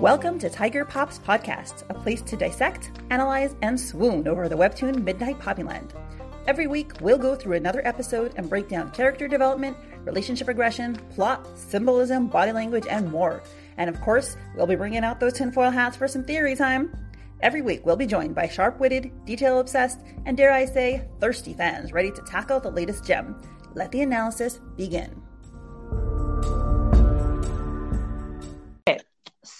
Welcome to Tiger Pops Podcast, a place to dissect, analyze, and swoon over the webtoon Midnight Poppyland. Every week, we'll go through another episode and break down character development, relationship regression, plot, symbolism, body language, and more. And of course, we'll be bringing out those tinfoil hats for some theory time. Every week, we'll be joined by sharp witted, detail obsessed, and dare I say, thirsty fans ready to tackle the latest gem. Let the analysis begin.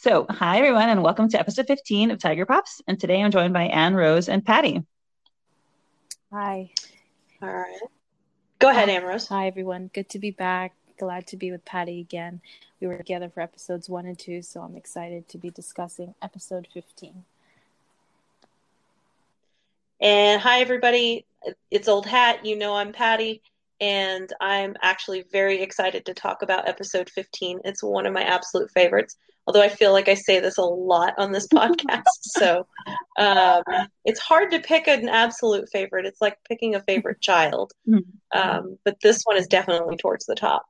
So, hi everyone, and welcome to episode 15 of Tiger Pops. And today I'm joined by Anne, Rose, and Patty. Hi. All right. Go ahead, Anne Rose. Hi, everyone. Good to be back. Glad to be with Patty again. We were together for episodes one and two, so I'm excited to be discussing episode 15. And hi, everybody. It's Old Hat. You know I'm Patty, and I'm actually very excited to talk about episode 15. It's one of my absolute favorites although I feel like I say this a lot on this podcast. so um, it's hard to pick an absolute favorite. It's like picking a favorite child. Mm-hmm. Um, but this one is definitely towards the top.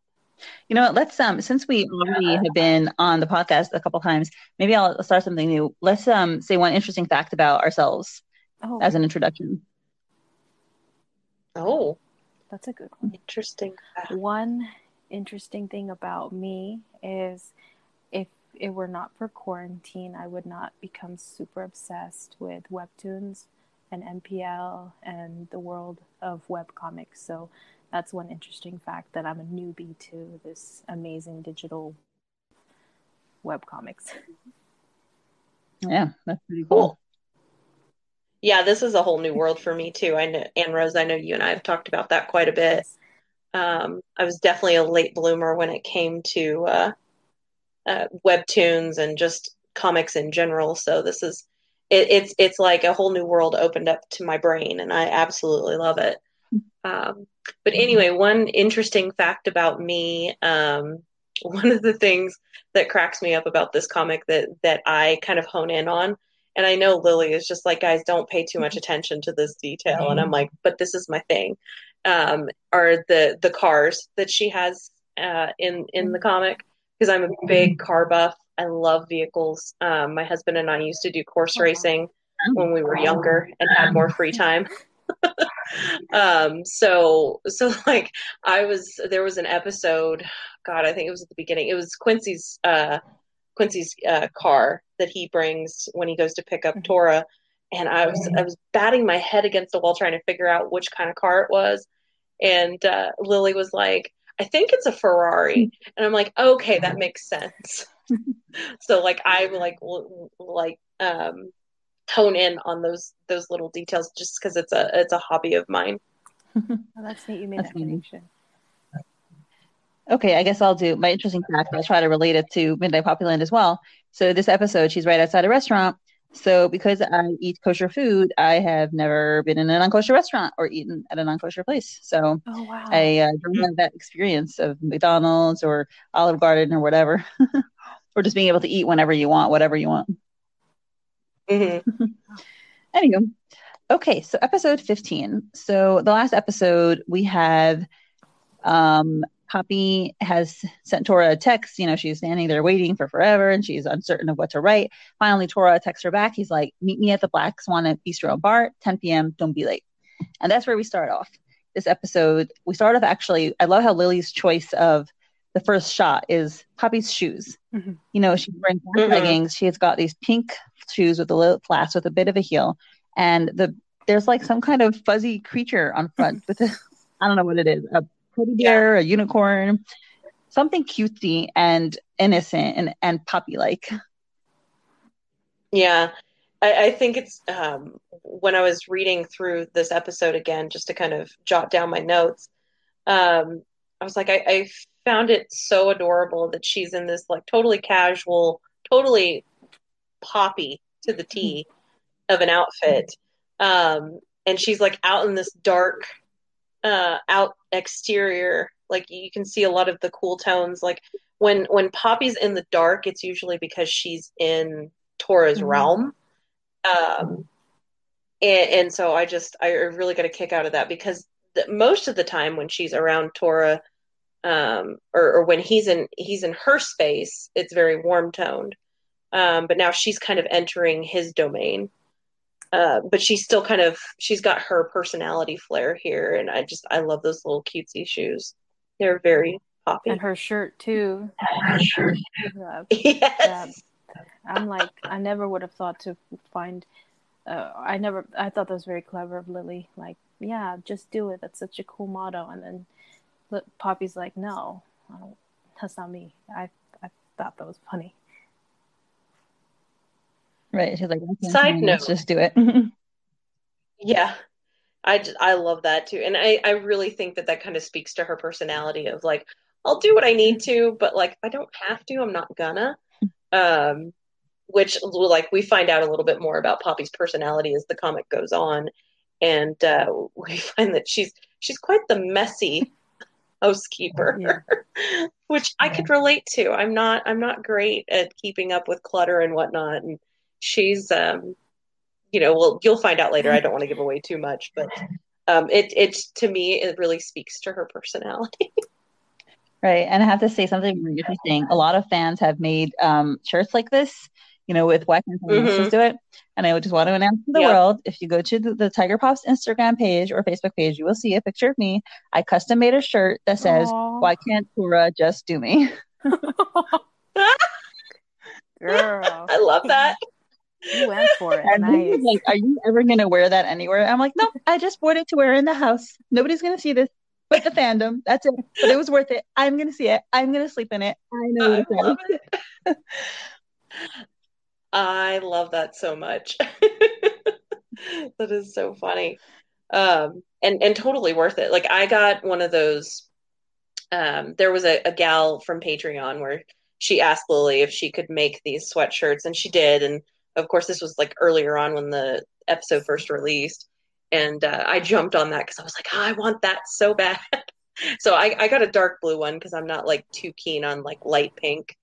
You know what? Let's um since we already have been on the podcast a couple times, maybe I'll start something new. Let's um say one interesting fact about ourselves oh. as an introduction. Oh, that's a good one. Interesting. Fact. One interesting thing about me is if it were not for quarantine, I would not become super obsessed with webtoons and MPL and the world of webcomics. So that's one interesting fact that I'm a newbie to this amazing digital webcomics. Yeah, that's pretty cool. Yeah, this is a whole new world for me too. I know Anne Rose, I know you and I have talked about that quite a bit. Um, I was definitely a late bloomer when it came to uh, uh, webtoons and just comics in general. So this is it, it's it's like a whole new world opened up to my brain, and I absolutely love it. Um, but anyway, one interesting fact about me, um, one of the things that cracks me up about this comic that that I kind of hone in on, and I know Lily is just like, guys, don't pay too much attention to this detail, and I'm like, but this is my thing. Um, are the the cars that she has uh, in in the comic? because I'm a big car buff. I love vehicles. Um, my husband and I used to do course racing when we were younger and had more free time. um, so, so like I was, there was an episode, God, I think it was at the beginning. It was Quincy's, uh, Quincy's uh, car that he brings when he goes to pick up mm-hmm. Tora, and I was I was batting my head against the wall trying to figure out which kind of car it was, and uh, Lily was like, I think it's a Ferrari. And I'm like, okay, that makes sense. so like I like like um hone in on those those little details just because it's a it's a hobby of mine. well, that's neat. You made that's that connection. Okay, I guess I'll do my interesting fact. I'll try to relate it to Midnight Poppyland as well. So this episode, she's right outside a restaurant, so because I eat kosher food, I have never been in a non-kosher restaurant or eaten at a non-kosher place. So oh, wow. I uh, don't have that experience of McDonald's or Olive Garden or whatever, or just being able to eat whenever you want, whatever you want. Mm-hmm. anyway, okay, so episode 15. So the last episode we have um Poppy has sent Tora a text. You know, she's standing there waiting for forever and she's uncertain of what to write. Finally, Tora texts her back. He's like, Meet me at the Black Swan at Bistro Bar, 10 p.m. Don't be late. And that's where we start off this episode. We start off actually, I love how Lily's choice of the first shot is Poppy's shoes. Mm-hmm. You know, she's wearing black mm-hmm. leggings. She has got these pink shoes with a little flats with a bit of a heel. And the there's like some kind of fuzzy creature on front with a, I don't know what it is, a teddy bear, yeah. a unicorn, something cutesy and innocent and, and puppy like. Yeah. I, I think it's um, when I was reading through this episode again, just to kind of jot down my notes, um, I was like, I, I found it so adorable that she's in this like totally casual, totally poppy to the T of an outfit. Um, and she's like out in this dark uh, out exterior, like you can see a lot of the cool tones. Like when when Poppy's in the dark, it's usually because she's in Tora's mm-hmm. realm. Um, and, and, so I just I really got a kick out of that because the, most of the time when she's around Tora, um, or, or when he's in he's in her space, it's very warm toned. um, but now she's kind of entering his domain. Uh, but she's still kind of she's got her personality flair here, and I just I love those little cutesy shoes. They're very poppy. And her shirt too. Her Uh, yes. I'm like I never would have thought to find. Uh, I never I thought that was very clever of Lily. Like, yeah, just do it. That's such a cool motto. And then look, Poppy's like, no, that's not me. I I thought that was funny. Right. She's like, Side note. let's just do it. Yeah. I, just, I love that too. And I, I really think that that kind of speaks to her personality of like, I'll do what I need to, but like, if I don't have to, I'm not gonna. Um, which like we find out a little bit more about Poppy's personality as the comic goes on. And uh, we find that she's she's quite the messy housekeeper, yeah. which I could relate to. I'm not I'm not great at keeping up with clutter and whatnot, and she's um, you know, well, you'll find out later. I don't want to give away too much, but um, it it to me it really speaks to her personality. right, and I have to say something really interesting. A lot of fans have made um, shirts like this you know, with Whack and mm-hmm. do it. And I just want to announce to the yep. world if you go to the, the, Tiger Pops Instagram page or Facebook page, you will see a picture of me. I custom made a shirt that says, Aww. Why can't Tora just do me? Girl. I love that. You went for it. And nice. like, Are you ever going to wear that anywhere? I'm like, No, I just bought it to wear in the house. Nobody's going to see this but the fandom. That's it. But it was worth it. I'm going to see it. I'm going to sleep in it. I know I love it. I love that so much. that is so funny. Um, and and totally worth it. Like I got one of those um, there was a, a gal from Patreon where she asked Lily if she could make these sweatshirts and she did and of course this was like earlier on when the episode first released and uh, I jumped on that because I was like, oh, I want that so bad. so I, I got a dark blue one because I'm not like too keen on like light pink.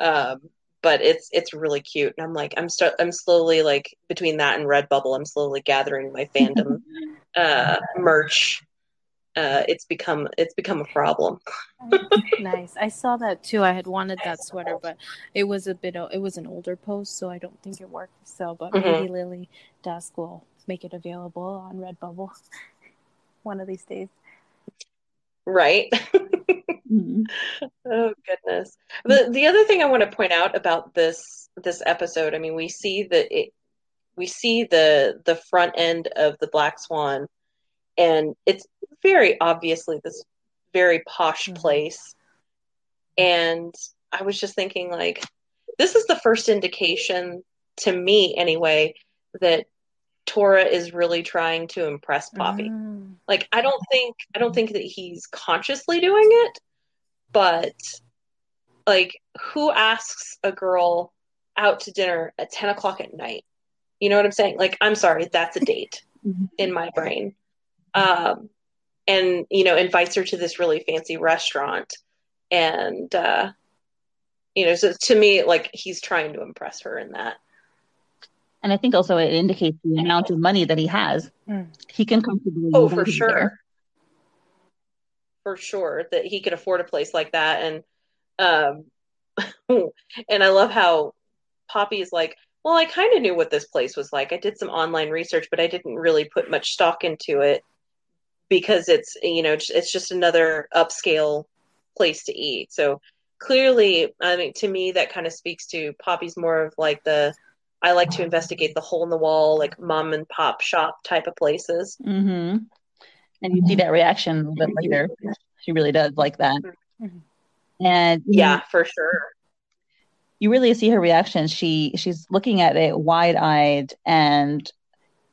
Um, but it's it's really cute and i'm like i'm st- i'm slowly like between that and redbubble i'm slowly gathering my fandom uh merch uh it's become it's become a problem. Nice. I saw that too. I had wanted that sweater but it was a bit it was an older post so i don't think it worked. So but mm-hmm. maybe lily dusk will make it available on redbubble one of these days. Right? Mm-hmm. oh goodness. The the other thing i want to point out about this this episode i mean we see that it we see the the front end of the black swan and it's very obviously this very posh mm-hmm. place and i was just thinking like this is the first indication to me anyway that Tora is really trying to impress Poppy. Mm. Like I don't think I don't think that he's consciously doing it, but like who asks a girl out to dinner at 10 o'clock at night? You know what I'm saying? Like, I'm sorry, that's a date mm-hmm. in my brain. Um, and, you know, invites her to this really fancy restaurant. And, uh, you know, so to me, like, he's trying to impress her in that. And I think also it indicates the amount of money that he has. Mm. He can comfortably. Oh, for sure. There. For sure that he could afford a place like that, and um, and I love how Poppy is like, well, I kind of knew what this place was like. I did some online research, but I didn't really put much stock into it because it's you know it's just another upscale place to eat. So clearly, I mean, to me, that kind of speaks to Poppy's more of like the I like to investigate the hole in the wall, like mom and pop shop type of places. Mm-hmm. And you see that reaction a little bit later. She really does like that. Mm-hmm. And yeah, for sure. You really see her reaction. She she's looking at it wide eyed and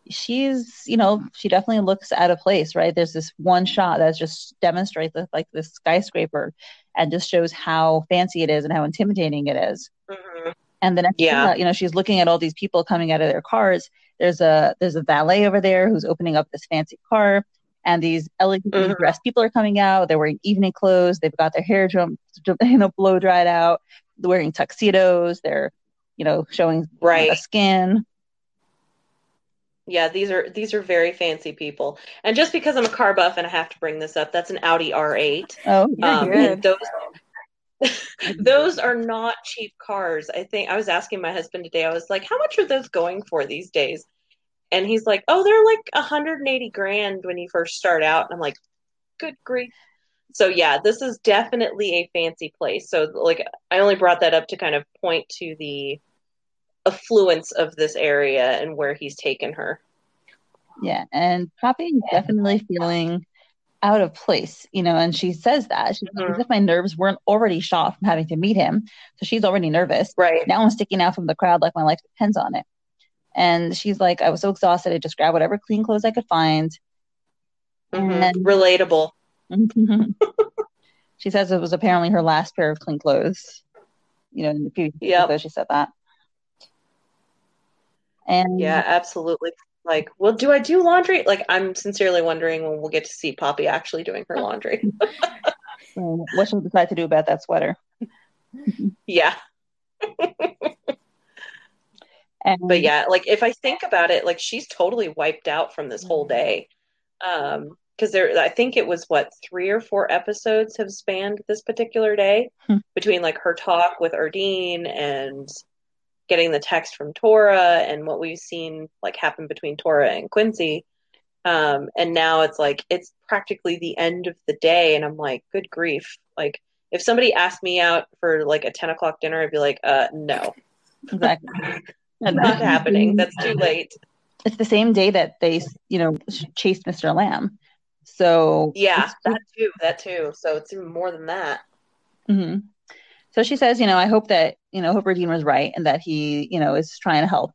she's you know she definitely looks out of place right there's this one shot that just demonstrates like this skyscraper and just shows how fancy it is and how intimidating it is. Mm-hmm. And the next yeah. Thing, you know, she's looking at all these people coming out of their cars. There's a there's a valet over there who's opening up this fancy car, and these elegantly mm-hmm. dressed people are coming out. They're wearing evening clothes. They've got their hair drum, you know, blow dried out. They're wearing tuxedos. They're, you know, showing right skin. Yeah, these are these are very fancy people. And just because I'm a car buff and I have to bring this up, that's an Audi R8. Oh, um, those those are not cheap cars. I think I was asking my husband today. I was like, "How much are those going for these days?" And he's like, "Oh, they're like 180 grand when you first start out." And I'm like, "Good grief!" So yeah, this is definitely a fancy place. So like, I only brought that up to kind of point to the affluence of this area and where he's taken her. Yeah, and Poppy is definitely feeling out of place, you know, and she says that. She's like, Mhm. as if my nerves weren't already shot from having to meet him. So she's already nervous. Right. Now I'm sticking out from the crowd like my life depends on it. And she's like, I was so exhausted, I just grabbed whatever clean clothes I could find. Mhm. And- Relatable. she says it was apparently her last pair of clean clothes. You know, in the previous Yep. episode, she said that. And Yeah, absolutely. Like, well, do I do laundry? Like, I'm sincerely wondering when we'll get to see Poppy actually doing her laundry. what she'll decide to do about that sweater. yeah. And, But yeah, like if I think about it, like she's totally wiped out from this whole day. Um, because there, I think it was what three or four episodes have spanned this particular day Hmm. between like her talk with Erdine and getting the text from Tora and what we've seen like happen between Tora and Quincy. Um, and now it's like it's practically the end of the day, and I'm like, good grief! Like if somebody asked me out for like a ten o'clock dinner, I'd be like, uh, no, exactly. not happening. That's too late. It's the same day that they, you know, chased Mr. Lamb. So Yeah, that too. That too. So it's even more than that. Mhm. So she says, you know, I hope that, you know, hope Dean was right and that he, you know, is trying to help.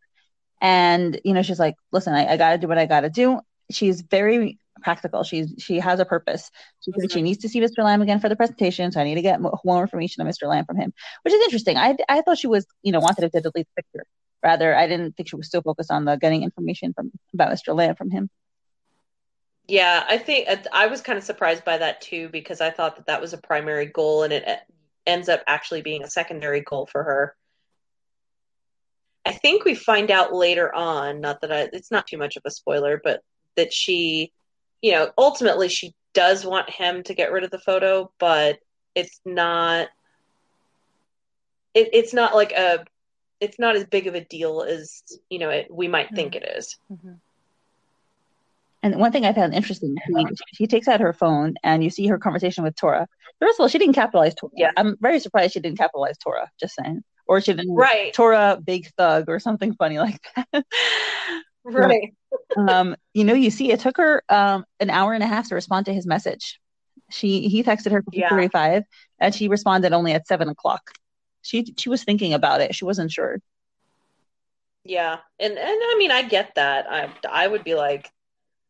And, you know, she's like, listen, I, I got to do what I got to do. She's very practical. She's, she has a purpose. She she mm-hmm. needs to see Mr. Lamb again for the presentation. So I need to get more information on Mr. Lamb from him, which is interesting. I, I thought she was, you know, wanted to delete the picture. Rather, I didn't think she was still focused on the getting information from about Mr. Lamb from him. Yeah, I think I was kind of surprised by that too because I thought that that was a primary goal and it ends up actually being a secondary goal for her. I think we find out later on, not that I, it's not too much of a spoiler, but that she, you know, ultimately she does want him to get rid of the photo, but it's not, it, it's not like a, it's not as big of a deal as, you know, it, we might think it is. Mhm. And one thing I found interesting, she, she takes out her phone and you see her conversation with Tora. First of all, she didn't capitalize Tora. Yeah. I'm very surprised she didn't capitalize Tora, just saying. Or she didn't Right, Tora big thug or something funny like that. right. um, you know, you see it took her um an hour and a half to respond to his message. She he texted her Yeah. 45 and she responded only at seven o'clock. She she was thinking about it. She wasn't sure. Yeah, and and I mean I get that. I I would be like,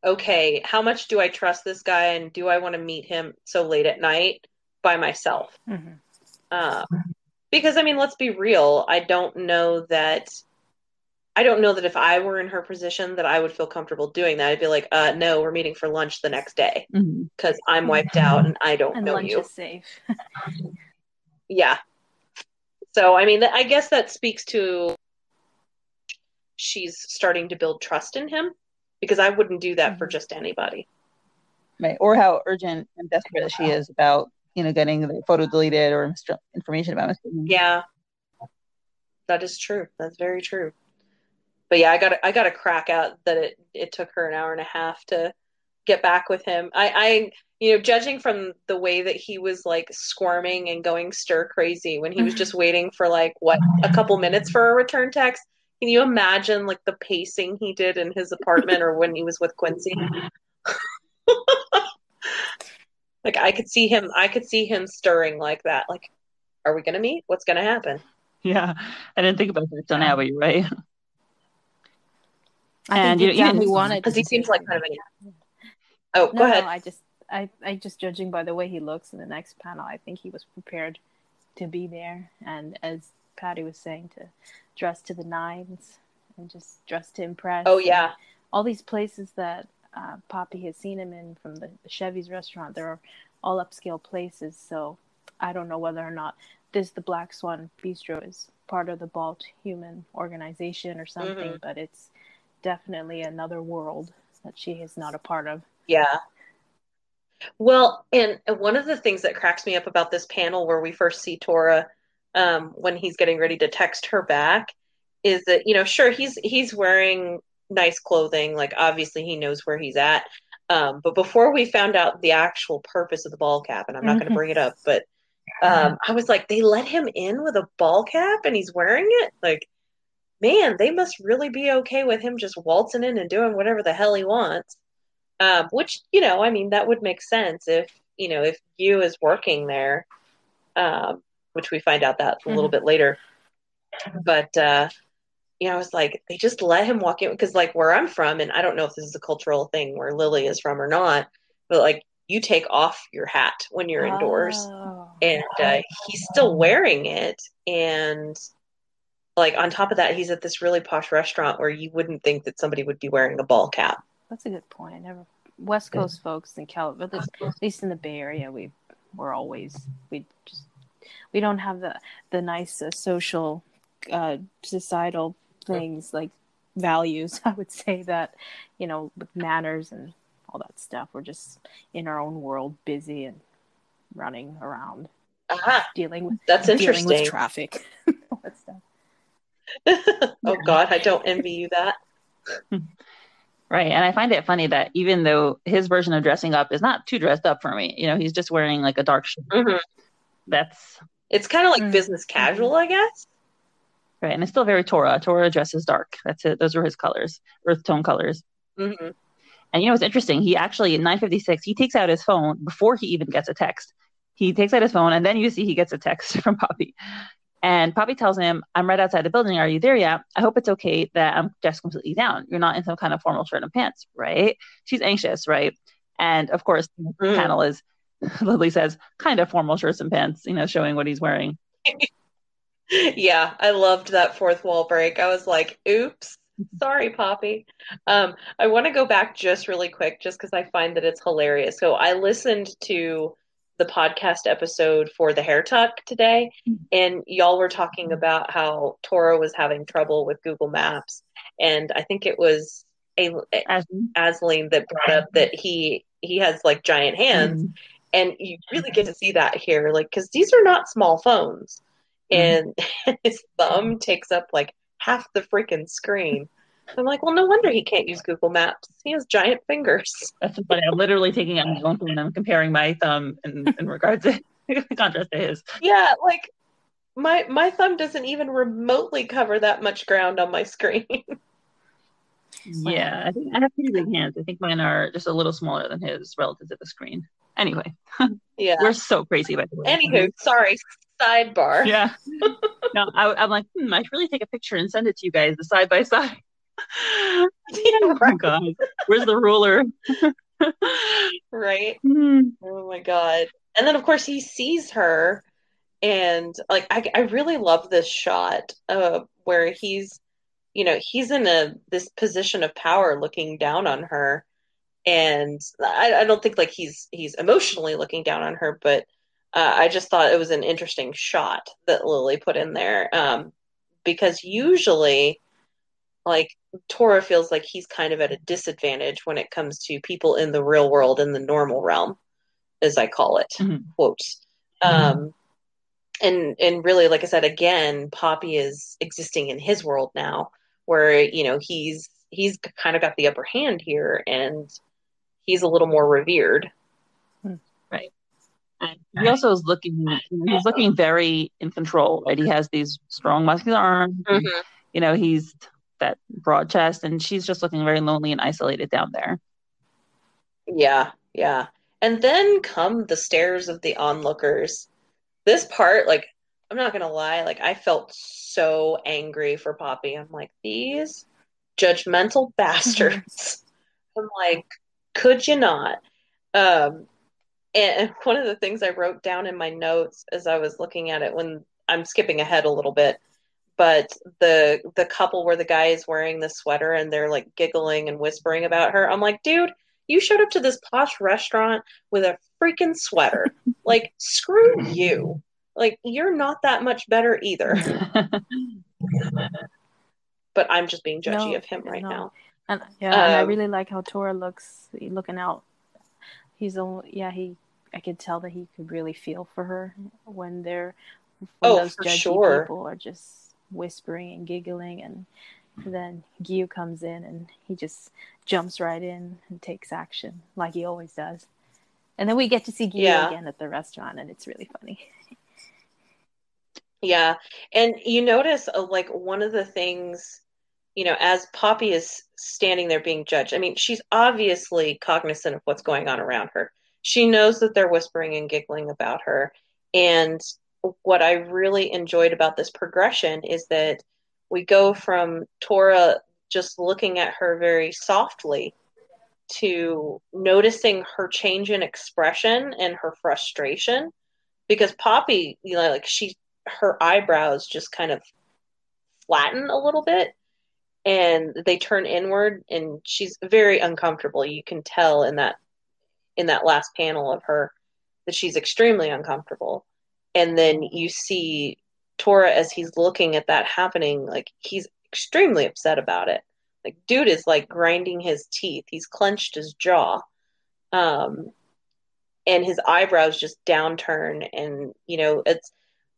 okay, how much do I trust this guy, and do I want to meet him so late at night by myself? Mhm. Um, because I mean, let's be real. I don't know that. I don't know that if I were in her position that I would feel comfortable doing that. I'd be like, uh, no, we're meeting for lunch the next day because I'm wiped out and I don't And know lunch you. is safe. Yeah. So, I mean, I guess that speaks to she's starting to build trust in him because I wouldn't do that for Mhm. just anybody. Right. Or how urgent and desperate she is about, you know, getting the photo deleted or information about. Yeah. That is true. That's very true. But yeah, I got I got a crack out that it it took her an hour and a half to get back with him. I I you know, judging from the way that he was like squirming and going stir crazy when he was just mm-hmm. waiting for like what a couple minutes for a return text. Can you imagine like the pacing he did in his apartment or when he was with Quincy? like I could see him I could see him stirring like that. Like, are we gonna meet? What's gonna happen? Yeah. I didn't think about that till now, but you're right. I And think you- deep you he wanted Because he seems like kind of a an Oh, go ahead. no, I just, I, I just judging by the way he looks in the next panel, I think he was prepared to be there, and as Patty was saying, to dress to the nines and just dress to impress. Oh yeah. all these places that uh, Poppy has seen him in, from the, the Chevy's restaurant, they're all upscale places. So I don't know whether or not this the Black Swan Bistro is part of the Balt Human Organization or something, but it's definitely another world that she is not a part of. Yeah. Well, and one of the things that cracks me up about this panel where we first see Tora um, when he's getting ready to text her back is that you know sure he's he's wearing nice clothing like obviously he knows where he's at. Um, but before we found out the actual purpose of the ball cap and i'm not going to bring it up but um, i was like they let him in with a ball cap and he's wearing it? Like man they must really be okay with him just waltzing in and doing whatever the hell he wants. Um, which you know i mean that would make sense if you know if you is working there um, which we find out that a little Mhm. bit later. But uh you know, I was like, they just let him walk in because, like, where I'm from, and I don't know if this is a cultural thing where Lily is from or not, but like, you take off your hat when you're indoors, Oh. and uh, he's still wearing it. And like, on top of that, he's at this really posh restaurant where you wouldn't think that somebody would be wearing a ball cap. That's a good point. I never West Coast folks in California, at least, at least in the Bay Area, we we're always we just we don't have the the nice uh, social uh, societal things like values. I would say that you know with manners and all that stuff. We're just in our own world, busy and running around, Aha, dealing with that's dealing with interesting. traffic. all that stuff. oh God, I don't envy you that. Right. And I find it funny that even though his version of dressing up is not too dressed up for me, you know, he's just wearing like a dark shirt. hmm That's It's kind of like Mm. business casual, I guess. Right. And it's still very Tora. Tora dresses dark. That's it. Those were his colors, earth tone colors. hmm And you know what's interesting? He actually at 956, he takes out his phone before he even gets a text. He takes out his phone and then you see he gets a text from Poppy. And Poppy tells him, I'm right outside the building. Are you there yet? I hope it's okay that I'm just completely down. You're not in some kind of formal shirt and pants, right? She's anxious, right? And of course, the Mm. panel is Lily says, kind of formal shirts and pants, you know, showing what he's wearing. Yeah, I loved that fourth wall break. I was like, oops, sorry, Poppy. Um, I want to go back just really quick, just because I find that it's hilarious. So I listened to the podcast episode for the hair tuck today, and y'all were talking about how Tora was having trouble with Google Maps, and I think it was a As, Asleen that brought up that he he has like giant hands, Mm. and you really get to see that here like because these are not small phones Mm-hmm. and his thumb takes up like half the freaking screen i'm like well no wonder he can't use google maps he has giant fingers That's so funny. I'm literally taking out my own phone and I'm comparing my thumb in, in regards to contrast to his. yeah like my my thumb doesn't even remotely cover that much ground on my screen Yeah, I think I have pretty big hands. I think mine are just a little smaller than his relative to the screen. Anyway, yeah we're so crazy by the way. anywho sorry sidebar Yeah. No, I, I'm like, hmm, I should really take a picture and send it to you guys, the side by side. Oh my god, where's the ruler? right Hmm. Oh my god. And then of course he sees her and like I I really love this shot uh where he's you know, he's in a this position of power looking down on her and I, I don't think like he's he's emotionally looking down on her, but uh, I just thought it was an interesting shot that Lily put in there. Um because usually like Tora feels like he's kind of at a disadvantage when it comes to people in the real world in the normal realm, as I call it, Mhm. quotes. Um, and and really, like I said, again, Poppy is existing in his world now, where you know he's he's kind of got the upper hand here, and he's a little more revered. And he also is looking, he's looking very in control, right? He has these strong muscular arms. and, You know, he's that broad chest, and she's just looking very lonely and isolated down there. Yeah, yeah. And then come the stares of the onlookers. This part, like, I'm not gonna lie, like I felt so angry for Poppy. I'm like, these judgmental bastards. I'm like, could you not? Um, and one of the things I wrote down in my notes as I was looking at it when I'm skipping ahead a little bit, but the the couple where the guy is wearing the sweater and they're like giggling and whispering about her. I'm like, dude, you showed up to this posh restaurant with a freaking sweater. like, screw you. Like, you're not that much better either. But I'm just being judgy No, of him right no. now. And yeah, and I Um, really like how Tora looks looking out. He's only yeah he I could tell that he could really feel for her when they're when Oh, those for judgy sure. people are just whispering and giggling and then Gyu comes in and he just jumps right in and takes action like he always does. And then we get to see Gyu Yeah. again at the restaurant and it's really funny. Yeah. And you notice uh, like one of the things, you know, as Poppy is standing there being judged, I mean, she's obviously cognizant of what's going on around her. She knows that they're whispering and giggling about her. And what I really enjoyed about this progression is that we go from Tora just looking at her very softly to noticing her change in expression and her frustration because Poppy, you know, like she her eyebrows just kind of flatten a little bit and they turn inward and she's very uncomfortable. You can tell in that in that last panel of her that she's extremely uncomfortable. And then you see Tora as he's looking at that happening, like he's extremely upset about it. Like dude is like grinding his teeth. He's clenched his jaw. Um and his eyebrows just downturn and you know it's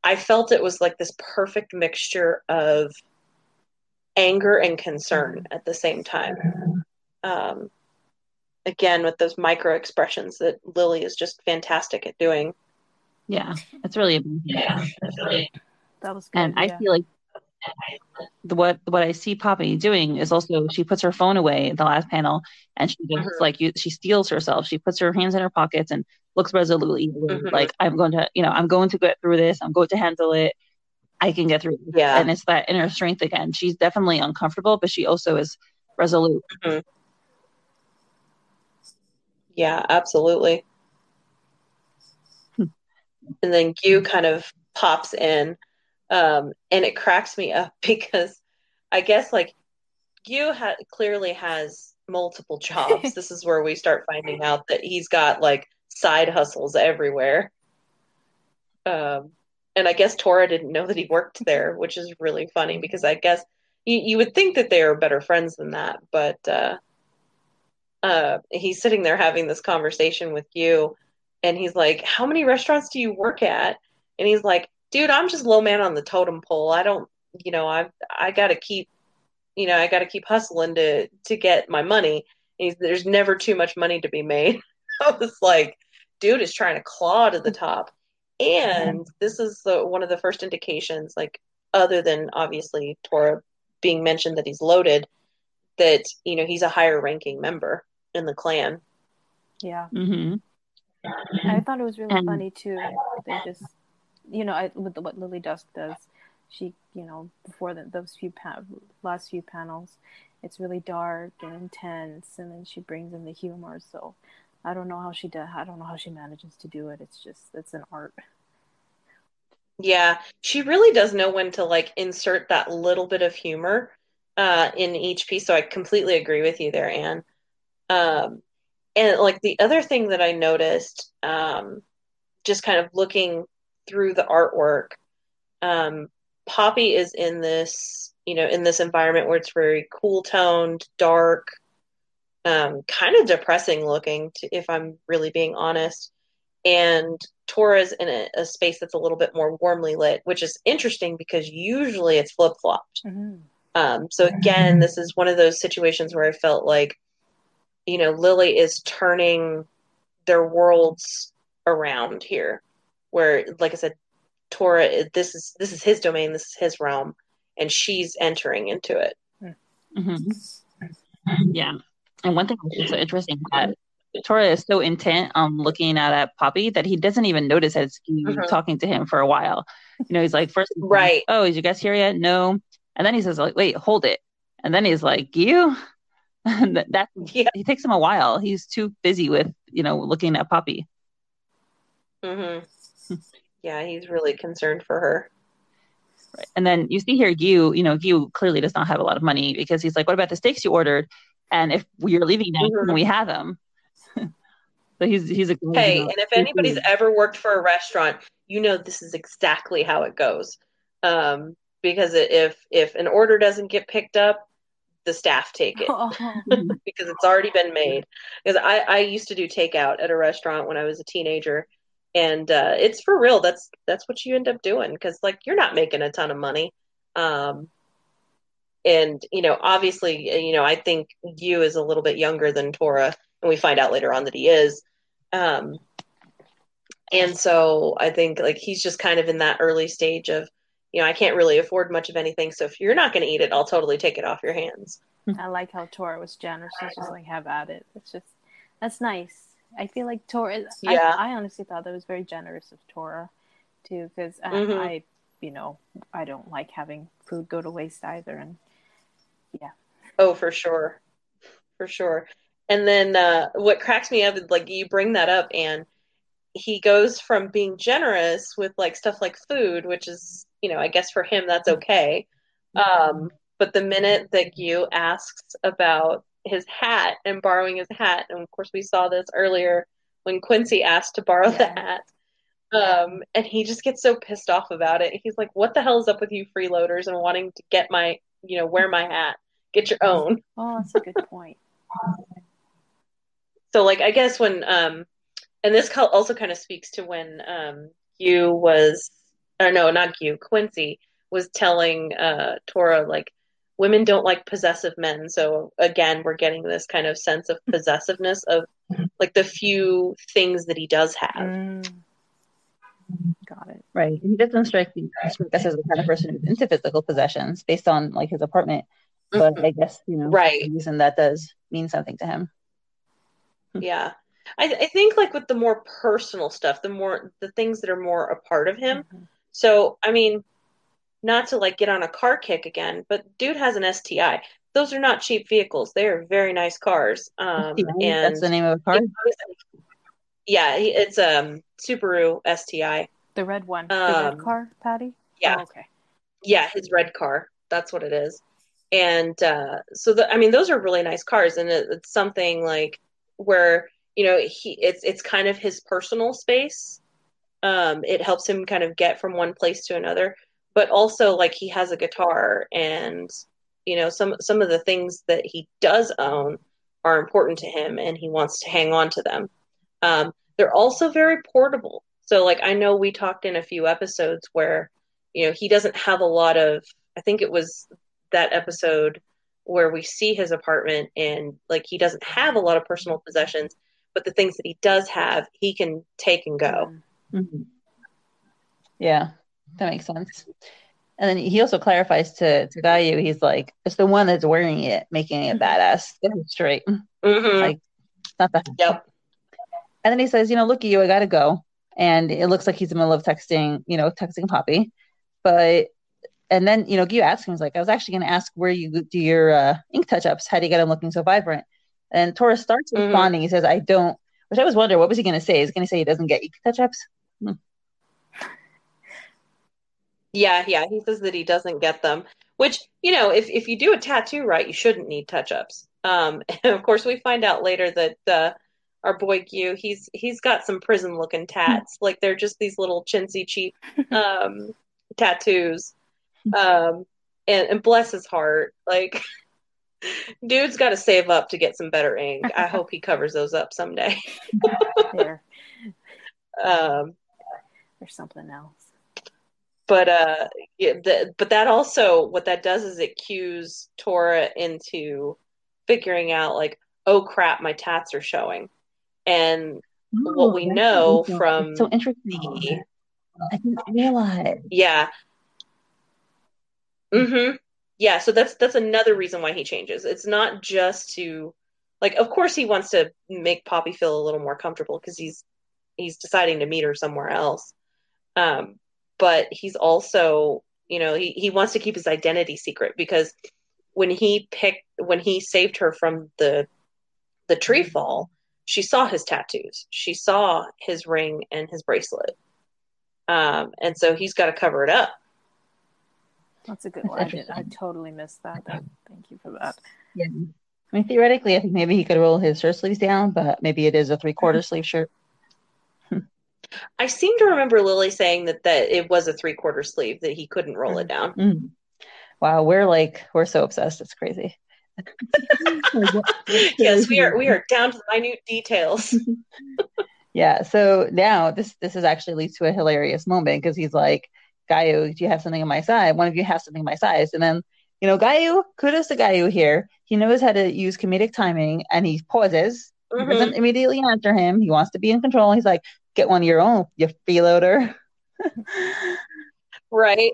I felt it was like this perfect mixture of anger and concern at the same time. Um, again, with those micro expressions that Lily is just fantastic at doing. Yeah, it's really amazing. That was good. And I feel like the, what what I see Poppy doing is also she puts her phone away in the last panel, and she just Mhm. like you, she steals herself. She puts her hands in her pockets and looks resolutely Mhm. like I'm going to, you know, I'm going to get through this. I'm going to handle it. I can get through. Yeah. And it's that inner strength again. She's definitely uncomfortable, but she also is resolute. Yeah, absolutely. Hmm. and then Gyu kind of pops in, um, and it cracks me up because I guess like Gyu ha- clearly has multiple jobs. this is where we start finding out that he's got like side hustles everywhere. Um, and I guess Tora didn't know that he worked there, which is really funny because I guess you, you would think that they are better friends than that, but uh, uh, he's sitting there having this conversation with Gyu, and he's like, "How many restaurants do you work at?" And he's like, "Dude, I'm just low man on the totem pole. I don't, you know, I I got to keep, you know, I got to keep hustling to to get my money. There's never too much money to be made." I was like, "Dude is trying to claw to the top." And this is the, one of the first indications, like other than obviously Tora being mentioned that he's loaded, that you know he's a higher ranking member in the clan. yeah. hmm I thought it was really And- funny too. They just, you know, I, with the, what Lily Dusk does, she, you know, before the, those few pa- last few panels, it's really dark and intense, and then she brings in the humor. So, I don't know how she does. I don't know how she manages to do it. It's just, it's an art. Yeah, she really does know when to like insert that little bit of humor uh, in each piece. So I completely agree with you there, Anne. Um, and like the other thing that I noticed, um, just kind of looking through the artwork, um, Poppy is in this, you know, in this environment where it's very cool toned, dark, um, kind of depressing looking, to, if I'm really being honest. And Tora's in a, a space that's a little bit more warmly lit, which is interesting because usually it's flip flopped. Mm-hmm. Um, so again, this is one of those situations where I felt like, you know, Lily is turning their worlds around here, where, like I said, Tora, this is this is his domain, this is his realm, and she's entering into it. hmm Yeah. And one thing that's so interesting is that Tora is so intent on looking at, at Poppy that he doesn't even notice as he's Mhm. talking to him for a while. You know, he's like, first, Right. oh, is you guys here yet? No. And then he says, like, wait, hold it. And then he's like, you? And that, that Yeah. it takes him a while. He's too busy with, you know, looking at Poppy. hmm Yeah, he's really concerned for her. Right. And then you see here, Gyu, you know, Gyu clearly does not have a lot of money because he's like, what about the steaks you ordered? And if you're leaving now, Mhm. can we have them? so he's he's a Hey, and if anybody's ever worked for a restaurant, you know this is exactly how it goes. Um, because if if an order doesn't get picked up, the staff take it Oh, because it's already been made. Because I, I used to do takeout at a restaurant when I was a teenager, and uh, it's for real. That's that's what you end up doing because like you're not making a ton of money, um, and you know obviously you know I think Gyu is a little bit younger than Tora, and we find out later on that he is. Um, and so I think like he's just kind of in that early stage of, you know, I can't really afford much of anything. So if you're not going to eat it, I'll totally take it off your hands. I like how Tora was generous. She's just like, have at it. It's just, that's nice. I feel like Tora, Yeah. I, I honestly thought that was very generous of Tora too, because Mhm. I, I, you know, I don't like having food go to waste either. And yeah. Oh, for sure. For sure. And then uh, what cracks me up is like you bring that up, and he goes from being generous with like stuff like food, which is, you know, I guess for him that's okay. Um, but the minute that Gyu asks about his hat and borrowing his hat, and of course we saw this earlier when Quincy asked to borrow the hat. Um, and he just gets so pissed off about it. He's like, "What the hell is up with you freeloaders and wanting to get my, you know, wear my hat? Get your own." oh, that's a good point. So like I guess when um and this also kind of speaks to when um Gyu was or no, not Gyu Quincy was telling uh Tora like women don't like possessive men. So again, we're getting this kind of sense of possessiveness of like the few things that he does have. Mm. Got it. Right. He doesn't strike me as the kind of person who's into physical possessions based on like his apartment. But I guess, you know, Right. reason that does mean something to him. Yeah. I, I think like with the more personal stuff, the more the things that are more a part of him. Mhm. So, I mean, not to like get on a car kick again, but dude has an STI. Those are not cheap vehicles. They are very nice cars. Um, and That's the name of a car. yeah, he- it's um Subaru STI. The red one. the Um, red car, Patty? Yeah, Oh, okay. yeah, his red car. That's what it is. And uh, so, the, I mean, those are really nice cars, and it, it's something like where you know he it's it's kind of his personal space. Um, it helps him kind of get from one place to another, but also like he has a guitar, and you know some some of the things that he does own are important to him, and he wants to hang on to them. Um, they're also very portable. So, like, I know we talked in a few episodes where you know he doesn't have a lot of i think it was that episode where we see his apartment and like he doesn't have a lot of personal possessions but the things that he does have he can take and go Mm. Mhm. Yeah, that makes sense. And then he also clarifies to to Gyu, he's like, it's the one that's wearing it, making it badass. Get it straight. mm-hmm. Like, not the yep And then he says, you know, look at you, I gotta go. And it looks like he's in the middle of texting, you know, texting Poppy. But and then, you know, Gyu asks him, he's like, I was actually gonna ask where you do your uh, ink touch-ups. How do you get them looking so vibrant? And Torres starts Mhm. responding. He says, I don't which I was wondering, what was he gonna say? he's gonna say he doesn't get ink touch-ups? yeah yeah he says that he doesn't get them which you know if, if you do a tattoo right you shouldn't need touch-ups um and of course we find out later that uh our boy Gyu, he's he's got some prison looking tats like they're just these little chintzy cheap um tattoos um and, and bless his heart like dude's got to save up to get some better ink i hope he covers those up someday There. um There's something else. but uh yeah, the, but that also what that does is it cues Tora into figuring out like oh crap my tats are showing and What we know from so interesting. the I didn't realize. yeah mm-hmm. Yeah so that's that's another reason why he changes. It's not just to like of course he wants to make Poppy feel a little more comfortable because he's he's deciding to meet her somewhere else. Um but he's also you know he, he wants to keep his identity secret because when he picked when he saved her from the the tree fall she saw his tattoos. She saw his ring and his bracelet. Um and so he's got to cover it up That's a good That's one. I, did, I totally missed that. that. Thank you for that. Yeah. I mean, theoretically, I think maybe he could roll his shirt sleeves down, but maybe it is a three quarter sleeve shirt. I seem to remember Lily saying that that it was a three quarter sleeve that he couldn't roll it down. Mm. Wow, we're like we're so obsessed. It's crazy. yes, we are we are down to the minute details. yeah. So now this this is actually leads to a hilarious moment because he's like, Gyu, do you have something on my side? One of you has something on my size. And then, you know, Gyu, kudos to Gyu here. He knows how to use comedic timing and he pauses. Mm-hmm. He doesn't immediately answer him. He wants to be in control. He's like, get one of your own, you freeloader. right?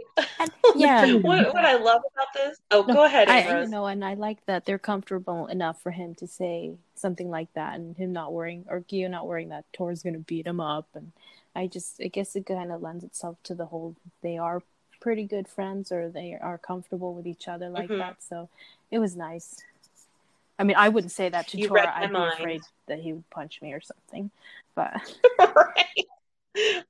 Yeah. what, what I love about this? Oh, no, go ahead. I, you know, and I like that they're comfortable enough for him to say something like that, and him not worrying or Gyu not worrying that Tor's gonna beat him up, and I just, I guess it kind of lends itself to the whole they are pretty good friends or they are comfortable with each other like mm-hmm. that. So it was nice. I mean, I wouldn't say that to you Tora. I'd mind. be afraid that he would punch me or something. But right,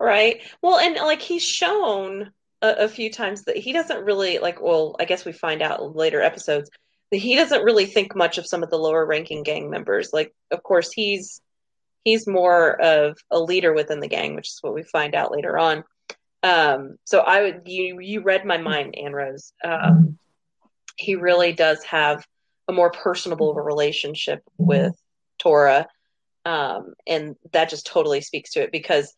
right. Well, and like he's shown a, a, few times that he doesn't really like. Well, I guess we find out in later episodes that he doesn't really think much of some of the lower ranking gang members. Like, of course, he's he's more of a leader within the gang, which is what we find out later on. Um, so I would you you read my mind, Anne Rose. Um, he really does have a more personable relationship with Tora, um, and that just totally speaks to it because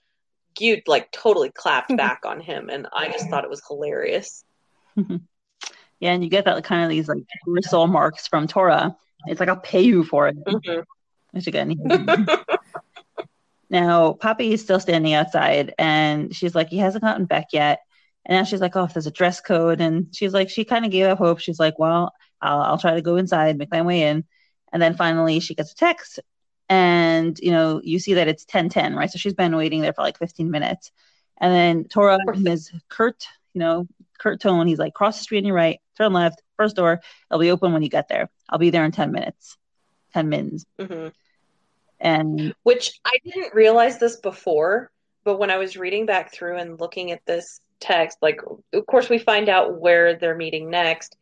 you like totally clapped back on him, and I just thought it was hilarious. yeah, and you get that kind of these like bristle marks from Tora. It's like I'll pay you for it. Mm-hmm. Which again, now Poppy is still standing outside, and she's like, he hasn't gotten back yet. And now she's like, oh, if there's a dress code, and she's like, she kind of gave up hope. She's like, well, I'll, I'll try to go inside, make my way in. And then finally she gets a text and, you know, you see that it's 1010, right? So she's been waiting there for like 15 minutes. And then Tora is curt, you know, curt tone. He's like, cross the street on your right, turn left, first door. It'll be open when you get there. I'll be there in 10 minutes, 10 minutes. Mm-hmm. And which I didn't realize this before, but when I was reading back through and looking at this text, like, of course, we find out where they're meeting next.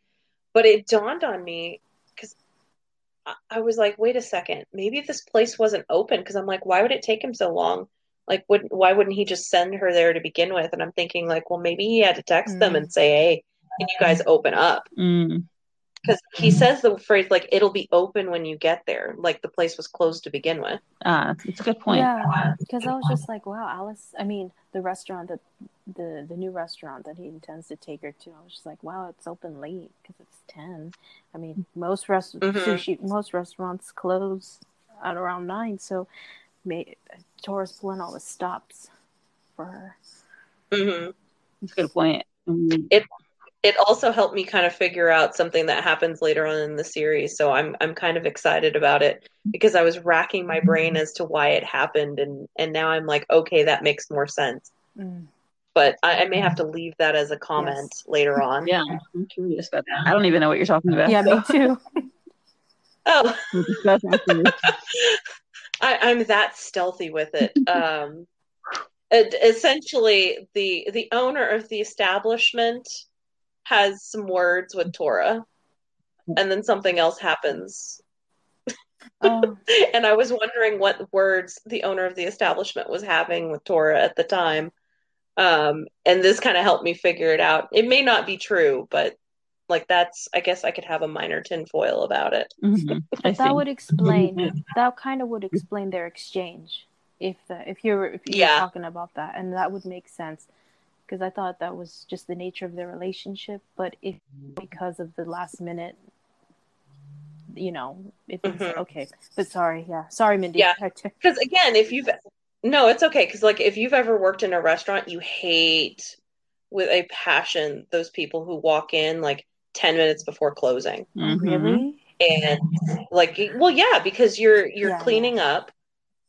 But it dawned on me because I was like, wait a second, maybe this place wasn't open because I'm like, why would it take him so long? Like, wouldn't why wouldn't he just send her there to begin with? And I'm thinking, like, well, maybe he had to text mm. them and say, hey, can you guys open up? Mm because he says the phrase like it'll be open when you get there like the place was closed to begin with. Ah it's a good point. Yeah because i was just like wow alice i mean the restaurant that the the new restaurant that he intends to take her to i was just like wow it's open late because it's 10 i mean most rest- mm-hmm. sushi most restaurants close at around 9 so may Tora's pulling all the stops for her. Mm-hmm. that's a good point. It it also helped me kind of figure out something that happens later on in the series. So I'm I'm kind of excited about it because I was racking my brain as to why it happened, and and now I'm like, okay, that makes more sense. Mm. But I, I, may have to leave that as a comment yes. later on. Yeah, I'm curious about that. I don't even know what you're talking about. Yeah, me too. oh, I, I'm that stealthy with it. Um, it, essentially, the the owner of the establishment has some words with Tora, and then something else happens. Oh. and I was wondering what words the owner of the establishment was having with Tora at the time. Um, and this kind of helped me figure it out. It may not be true, but like that's I guess I could have a minor tinfoil about it. Mm-hmm. That would explain that kind of would explain their exchange if the, if you're if you're yeah. talking about that, and that would make sense because I thought that was just the nature of their relationship. But if because of the last minute, you know, if it's mm-hmm. okay. But sorry, yeah, sorry, Mindy. Yeah, because again, if you've no, it's okay because like if you've ever worked in a restaurant, you hate with a passion those people who walk in like ten minutes before closing. Mm-hmm. Really? And like, well, yeah, because you're you're yeah, cleaning yeah. up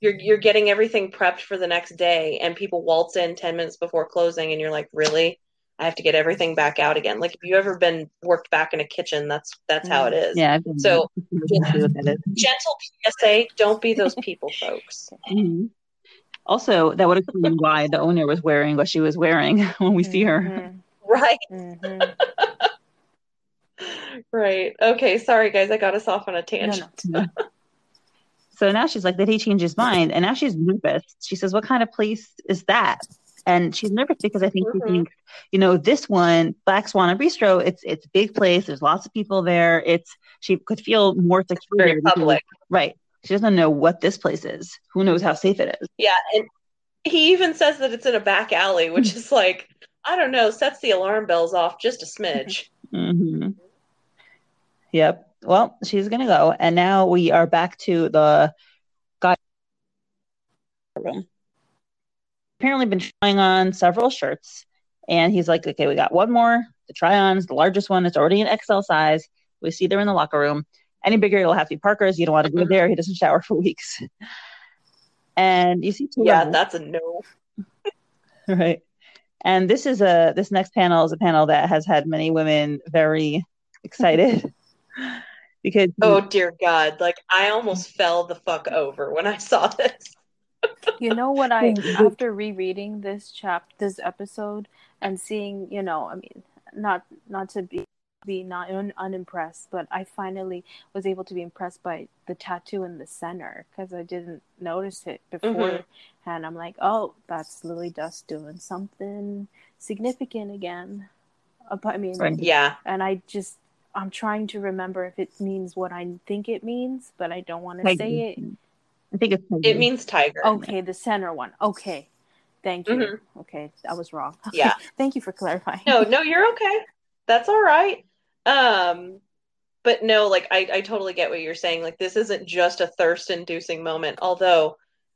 you're you're getting everything prepped for the next day and people waltz in 10 minutes before closing and you're like really i have to get everything back out again like if you ever been worked back in a kitchen that's that's how it is yeah so gentle psa don't be those people folks mm-hmm. also that would explain why the owner was wearing what she was wearing when we mm-hmm. see her mm-hmm. right mm-hmm. right okay sorry guys i got us off on a tangent no, no. So now she's like, did he change his mind? And now she's nervous. She says, what kind of place is that? and she's nervous because I think she Mhm. thinks, you know, this one, Black Swan and Bistro, it's it's a big place. There's lots of people there. It's she could feel more secure. Very public. right? She doesn't know what this place is. Who knows how safe it is? Yeah, and he even says that it's in a back alley, which is like, I don't know, sets the alarm bells off just a smidge. hmm Yep. Well, she's gonna go, and now we are back to the guy room. Apparently, been trying on several shirts, and he's like, "Okay, we got one more to try on. It's the largest one. It's already an XL size. We see they're in the locker room. Any bigger, it'll have to be Parker's. You don't want to go mm-hmm. there. He doesn't shower for weeks." And you see, two Yeah, that's a no. right and this is a this next panel is a panel that has had many women very excited because Oh dear God. Like I almost fell the fuck over when I saw this. You know what I after rereading this chap this episode and seeing, you know, I mean, not not to be be not un, unimpressed, but I finally was able to be impressed by the tattoo in the center because I didn't notice it before, mm-hmm. and I'm like, oh, that's Lily Dusk doing something significant again. But I mean, Right. Yeah. and I just I'm trying to remember if it means what I think it means, but I don't want to say it. i think it's It means tiger. Okay, the center one. Okay. Thank you. Mhm. Okay, I was wrong. Yeah. Thank you for clarifying. No, no, you're okay. That's all right. Um, but no, like I, I totally get what you're saying. Like this isn't just a thirst-inducing moment. Although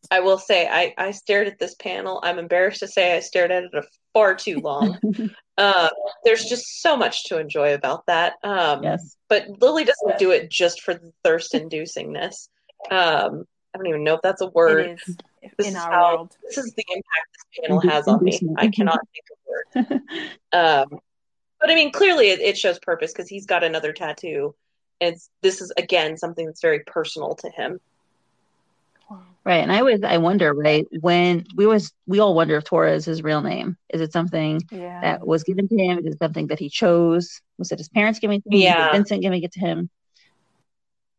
I will say I, I stared at this panel. I'm embarrassed to say I stared at it a far too long. uh, there's just so much to enjoy about that. Um, yes but Lily doesn't do it just for the thirst-inducingness. Um, I don't even know if that's a word. it is This in is our how- world. This is the impact this panel has on me. I cannot think of a word. Um, but I mean, clearly it, it shows purpose because he's got another tattoo. It's this is again something that's very personal to him. Right and i always i wonder right when we always we all wonder if tora is his real name is it something Yeah. that was given to him is it something that he chose was it his parents giving it to him Yeah. Was it vincent giving it to him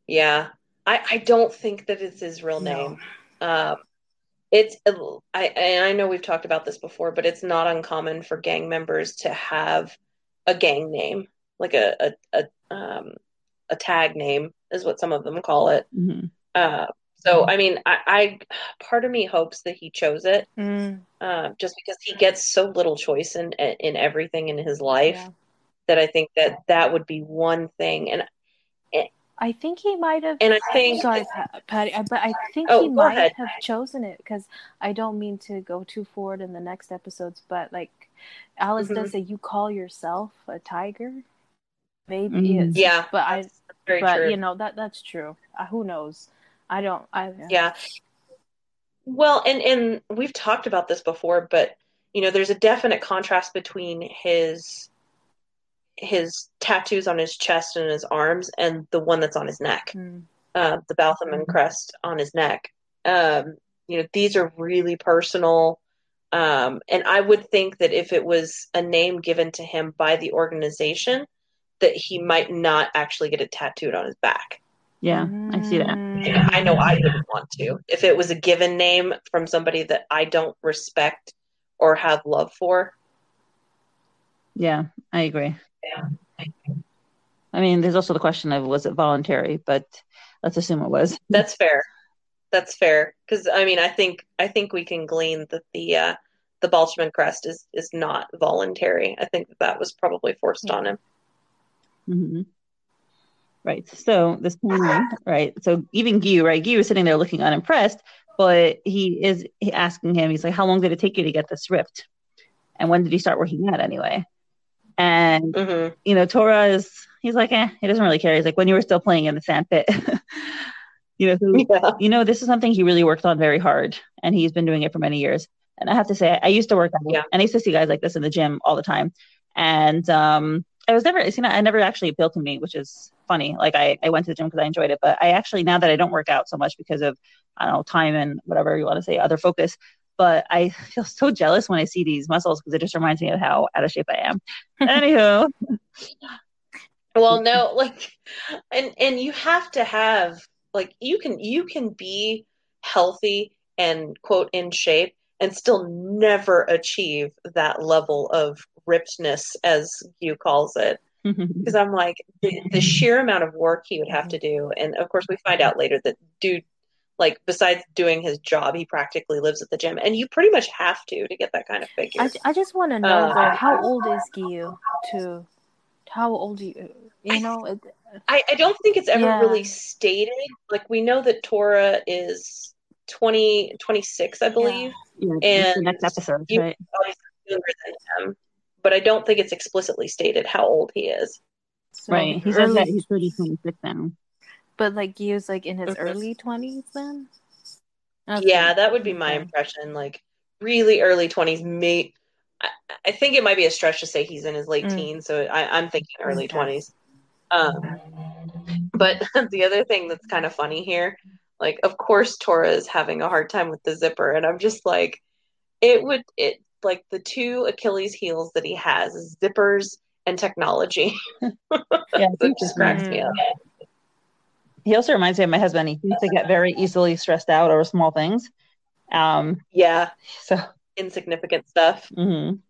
Yeah, I I don't think that it's his real No. name. Um, it's I and I know we've talked about this before, but it's not uncommon for gang members to have a gang name, like a a a, um, a tag name is what some of them call it. Mhm. Uh, so I mean, I, I part of me hopes that he chose it. Mm, uh, just because he gets so little choice in in everything in his life yeah. that I think that that would be one thing. And I think he might have. and I think Sorry, Patty, but I think Oh, he might ahead. have chosen it because I don't mean to go too forward in the next episodes, but like Alice Mhm. does say, you call yourself a tiger. Maybe Mhm. it's yeah, but I very but true. you know that that's true. Uh, who knows? I don't. I yeah. Well, and and we've talked about this before, but you know, there's a definite contrast between his his tattoos on his chest and his arms and the one that's on his neck. Mm. uh, the Balthaman crest on his neck. Um, you know, these are really personal. Um, and I would think that if it was a name given to him by the organization, that he might not actually get it tattooed on his back. yeah i see that I know I wouldn't want to. If it was a given name from somebody that I don't respect or have love for, yeah i agree Yeah. i mean there's also the question of was it voluntary but let's assume it was that's fair. That's fair. Because I mean, I think I think we can glean that the uh, the Balchman crest is is not voluntary. I think that, that was probably forced on him. hmm Right. So this right. So even Gyu, right? Gyu is sitting there looking unimpressed, but he is asking him, he's like, How long did it take you to get this ripped? And when did you start working out anyway? And hmm you know, Tora is he's like, eh, he doesn't really care. He's like, when you were still playing in the sandpit. you know, so Yeah. you know, this is something he really worked on very hard, and he's been doing it for many years. And I have to say, I used to work out, Yeah. and I used to see guys like this in the gym all the time. And um, I was never, you know, I never actually appealed to me, which is funny. Like I, I went to the gym because I enjoyed it, but I actually now that I don't work out so much because of I don't know time and whatever you want to say, other focus. But I feel so jealous when I see these muscles because it just reminds me of how out of shape I am. Anywho, Well, no, like, and and you have to have like you can you can be healthy and quote in shape and still never achieve that level of rippedness, as you calls it. Because I'm like, the, the sheer amount of work he would have to do. And of course, we find out later that dude, like, besides doing his job, he practically lives at the gym. And you pretty much have to to get that kind of figure. I, I just want to know Uh, though, how old is Gyu to how old do you you know it, I, I don't think it's ever Yeah. really stated. Like, we know that Tora is 20, 26, I believe. Yeah, And the next episode, right? Younger than him. But I don't think it's explicitly stated how old he is. so right. He says that he's 30, 26 now. but like he was like in his Mhm. early twenties then Okay. Yeah, that would be my impression. Like really early twenties, may I, I think it might be a stretch to say he's in his late Mm. teens, so I, I'm thinking early Okay. twenties. Um, but the other thing that's kind of funny here, like of course Tora is having a hard time with the zipper, and I'm just like, it would it like the two Achilles heels that he has is zippers and technology. Yeah, That just cracks me up. He also reminds me of my husband. He used to get very easily stressed out over small things. Um, Yeah, so, insignificant stuff. mhm.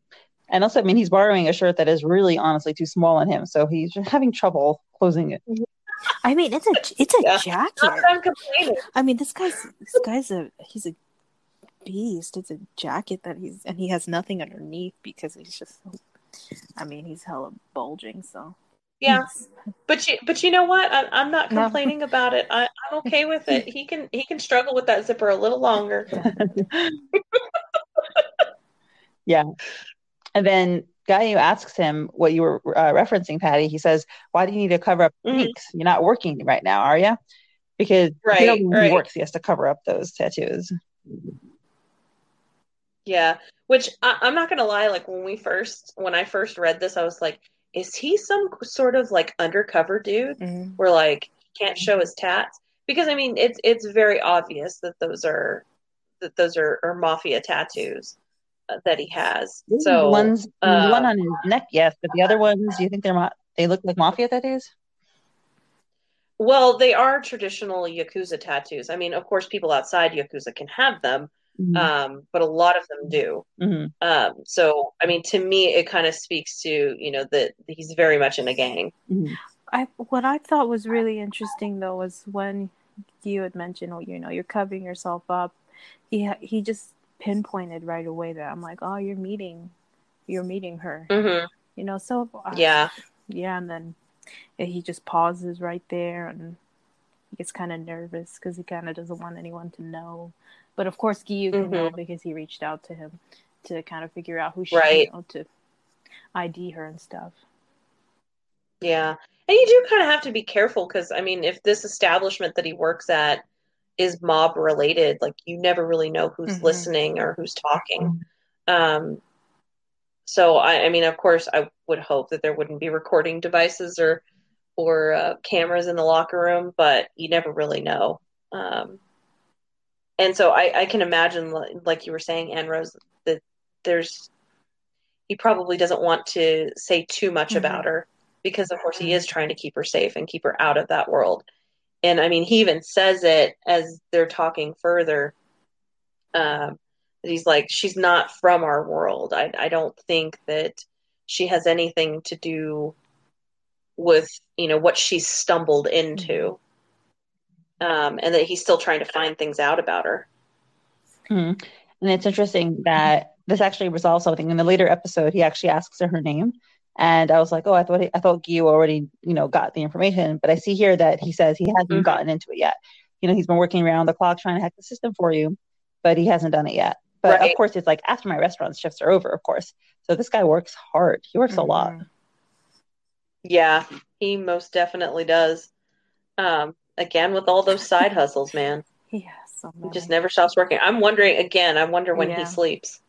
and also, I mean, he's borrowing a shirt that is really honestly too small on him. So he's just having trouble closing it. I mean it's a it's a Yeah. jacket I'm complaining. I mean this guy's this guy's a he's a beast it's a jacket that he's and he has nothing underneath because he's just so I mean he's hella bulging so Yeah, but you but you know what? I, I'm not No. complaining about it. I, I'm okay with it. He can he can struggle with that zipper a little longer. yeah. And then Gyu asks him what you were uh, referencing, Patty. He says, "Why do you need to cover up Mhm. leaks? You're not working right now, are you?" Because Right, when right. he works, he has to cover up those tattoos. Yeah, which I, I'm not gonna lie. Like when we first when I first read this, I was like, is he some sort of like undercover dude? Mhm. Where like he can't show his tats? Because I mean, it's it's very obvious that those are that those are, are mafia tattoos uh, that he has. So ones, uh, one on his neck, yes, but the other ones, do you think they're ma- they look like mafia tattoos? Well, they are traditional Yakuza tattoos. I mean, of course, people outside Yakuza can have them, Mhm. um, but a lot of them do. Mhm. Um, so, I mean, to me, it kind of speaks to, you know, that he's very much in a gang. Mhm. I what I thought was really interesting though was when you had mentioned, oh, you know, you're covering yourself up. He he just pinpointed right away that I'm like, oh, you're meeting, you're meeting her, hmm you know. So uh, Yeah. yeah, and then he just pauses right there and he gets kind of nervous because he kind of doesn't want anyone to know. But of course, Gyu can know because he reached out to him to kind of figure out who she, Right. you know, to ID her and stuff. Yeah. And you do kind of have to be careful because, I mean, if this establishment that he works at is mob related, like you never really know who's Mhm. listening or who's talking. Um, so, I, I mean, of course, I would hope that there wouldn't be recording devices or or uh, cameras in the locker room, but you never really know. Um, and so I, I can imagine, like you were saying, Anne Rose, that there's he probably doesn't want to say too much Mhm. about her because, of course, he is trying to keep her safe and keep her out of that world. And I mean, he even says it as they're talking further. Um, that he's like, she's not from our world. I, I don't think that she has anything to do with you know what she's stumbled into. Um, and that he's still trying to find things out about her. Mhm. And it's interesting that this actually resolves something. In the later episode, he actually asks her her name, and I was like, "Oh, I thought he, I thought Gyu already, you know, got the information." But I see here that he says he hasn't Mhm. gotten into it yet. You know, he's been working around the clock trying to hack the system for you, but he hasn't done it yet. But Right. of course, it's like after my restaurant shifts are over, of course. So this guy works hard. He works a lot. Mhm. Yeah, he most definitely does. Um, again, with all those side hustles, man, Yeah, so he just never stops working. I'm wondering again. I wonder when he sleeps.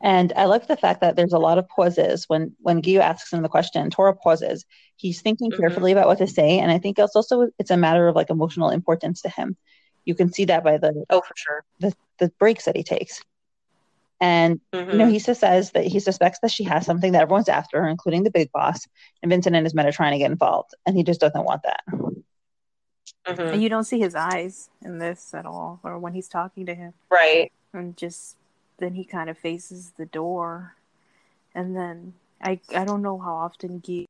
And I like the fact that there's a lot of pauses when when Gyu asks him the question. Tora pauses. He's thinking Mhm. carefully about what to say, and I think it's also it's a matter of like emotional importance to him. You can see that by the Oh, for sure. the, the breaks that he takes. And Mhm. you know, he says that he suspects that she has something that everyone's after her, including the big boss. And Vincent and his men are trying to get involved, and he just doesn't want that. Mhm. And you don't see his eyes in this at all, or when he's talking to him. Right. and just then he kind of faces the door, and then I I don't know how often Gyu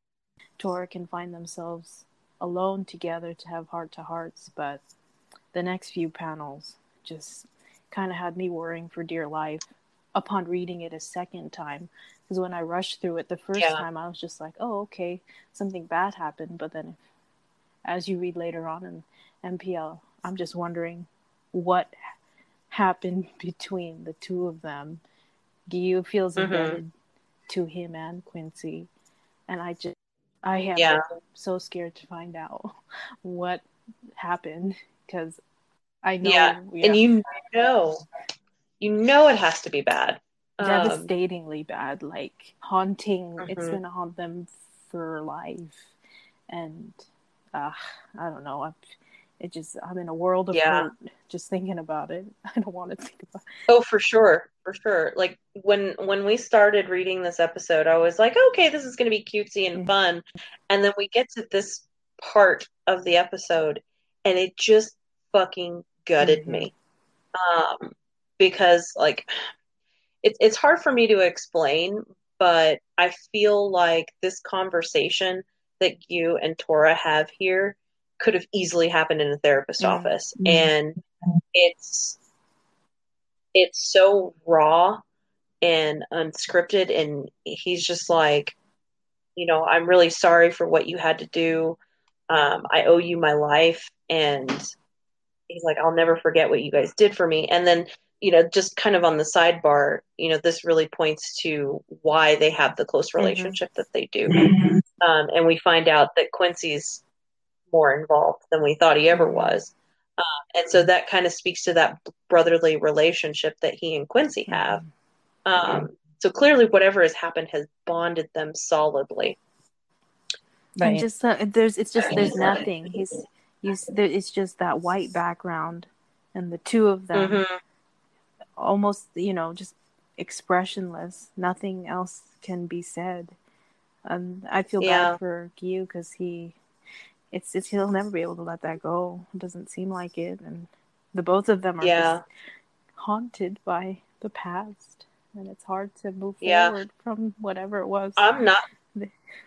Tora can find themselves alone together to have heart to hearts, but the next few panels just kind of had me worrying for dear life upon reading it a second time because when I rushed through it the first yeah. time, I was just like, "Oh, okay, something bad happened." But then, as you read later on in MPL, I'm just wondering what happened between the two of them. Gyu feels mm-hmm. indebted to him and Quincy, and I just I am yeah. so scared to find out what happened because I know. Yeah. and you know, you know it has to be bad devastatingly um, bad, like haunting. Mm-hmm. It's gonna haunt them for life, and uh, I don't know. I'm, it just I'm in a world of yeah. hurt just thinking about it. I don't want to think about. It. Oh, for sure, for sure. Like when when we started reading this episode, I was like, okay, this is gonna be cutesy and mm-hmm. fun, and then we get to this part of the episode, and it just fucking gutted mm-hmm. me. Um, because like it's it's hard for me to explain, but I feel like this conversation that you and Tora have here could have easily happened in a therapist mm-hmm. office, and it's it's so raw and unscripted, and he's just like, you know, I'm really sorry for what you had to do. Um, I owe you my life, and he's like, I'll never forget what you guys did for me. And then you know, just kind of on the sidebar, you know, this really points to why they have the close mm-hmm. relationship mm-hmm. that they do. Um, and we find out that Quincy's more involved than we thought he ever was. Uh, and so that kind of speaks to that brotherly relationship that he and Quincy mm-hmm. have. Um, so clearly, whatever has happened has bonded them solidly. Right. And just uh, there's, it's just there's nothing. He's, he's, there, it's just that white background, and the two of them. Mm-hmm almost you know just expressionless. Nothing else can be said. And i feel yeah. bad for Gyu because he it's, it's he'll never be able to let that go. It doesn't seem like it. And the both of them are yeah. haunted by the past. And it's hard to move yeah. forward from whatever it was. I'm not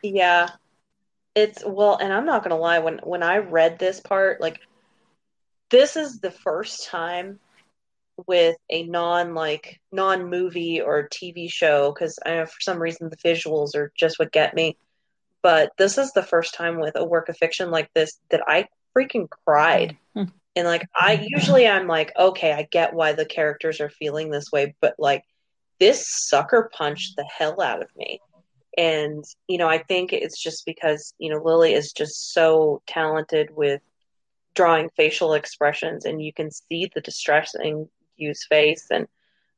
yeah. It's well and i'm not gonna lie. When when i read this part like this is the first time with a non like non movie or TV show because I know for some reason the visuals are just what get me. But this is the first time with a work of fiction like this that I freaking cried. Mm-hmm. And like I usually I'm like, okay, I get why the characters are feeling this way, but like this sucker punched the hell out of me. And, you know, I think it's just because, you know, Lily is just so talented with drawing facial expressions and you can see the distressing Yu's face, and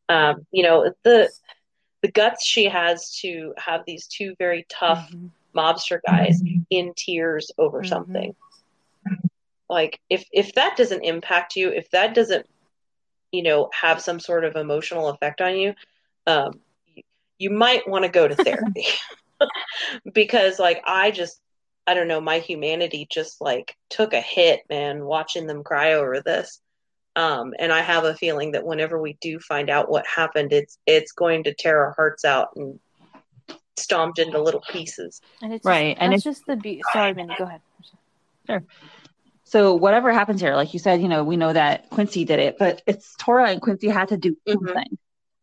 um, you know the the guts she has to have these two very tough mm-hmm. mobster guys mm-hmm. in tears over mm-hmm. something. Like if if that doesn't impact you, if that doesn't you know have some sort of emotional effect on you, um, you, you might want to go to therapy because like I just I don't know, my humanity just like took a hit, man, watching them cry over this. Um, and I have a feeling that whenever we do find out what happened, it's it's going to tear our hearts out and stomped into little pieces. And it's right, just, and it's just the be- sorry, Minnie, go ahead. Sure. So whatever happens here, like you said, you know, we know that Quincy did it, but it's Tora and Quincy had to do mm-hmm. something,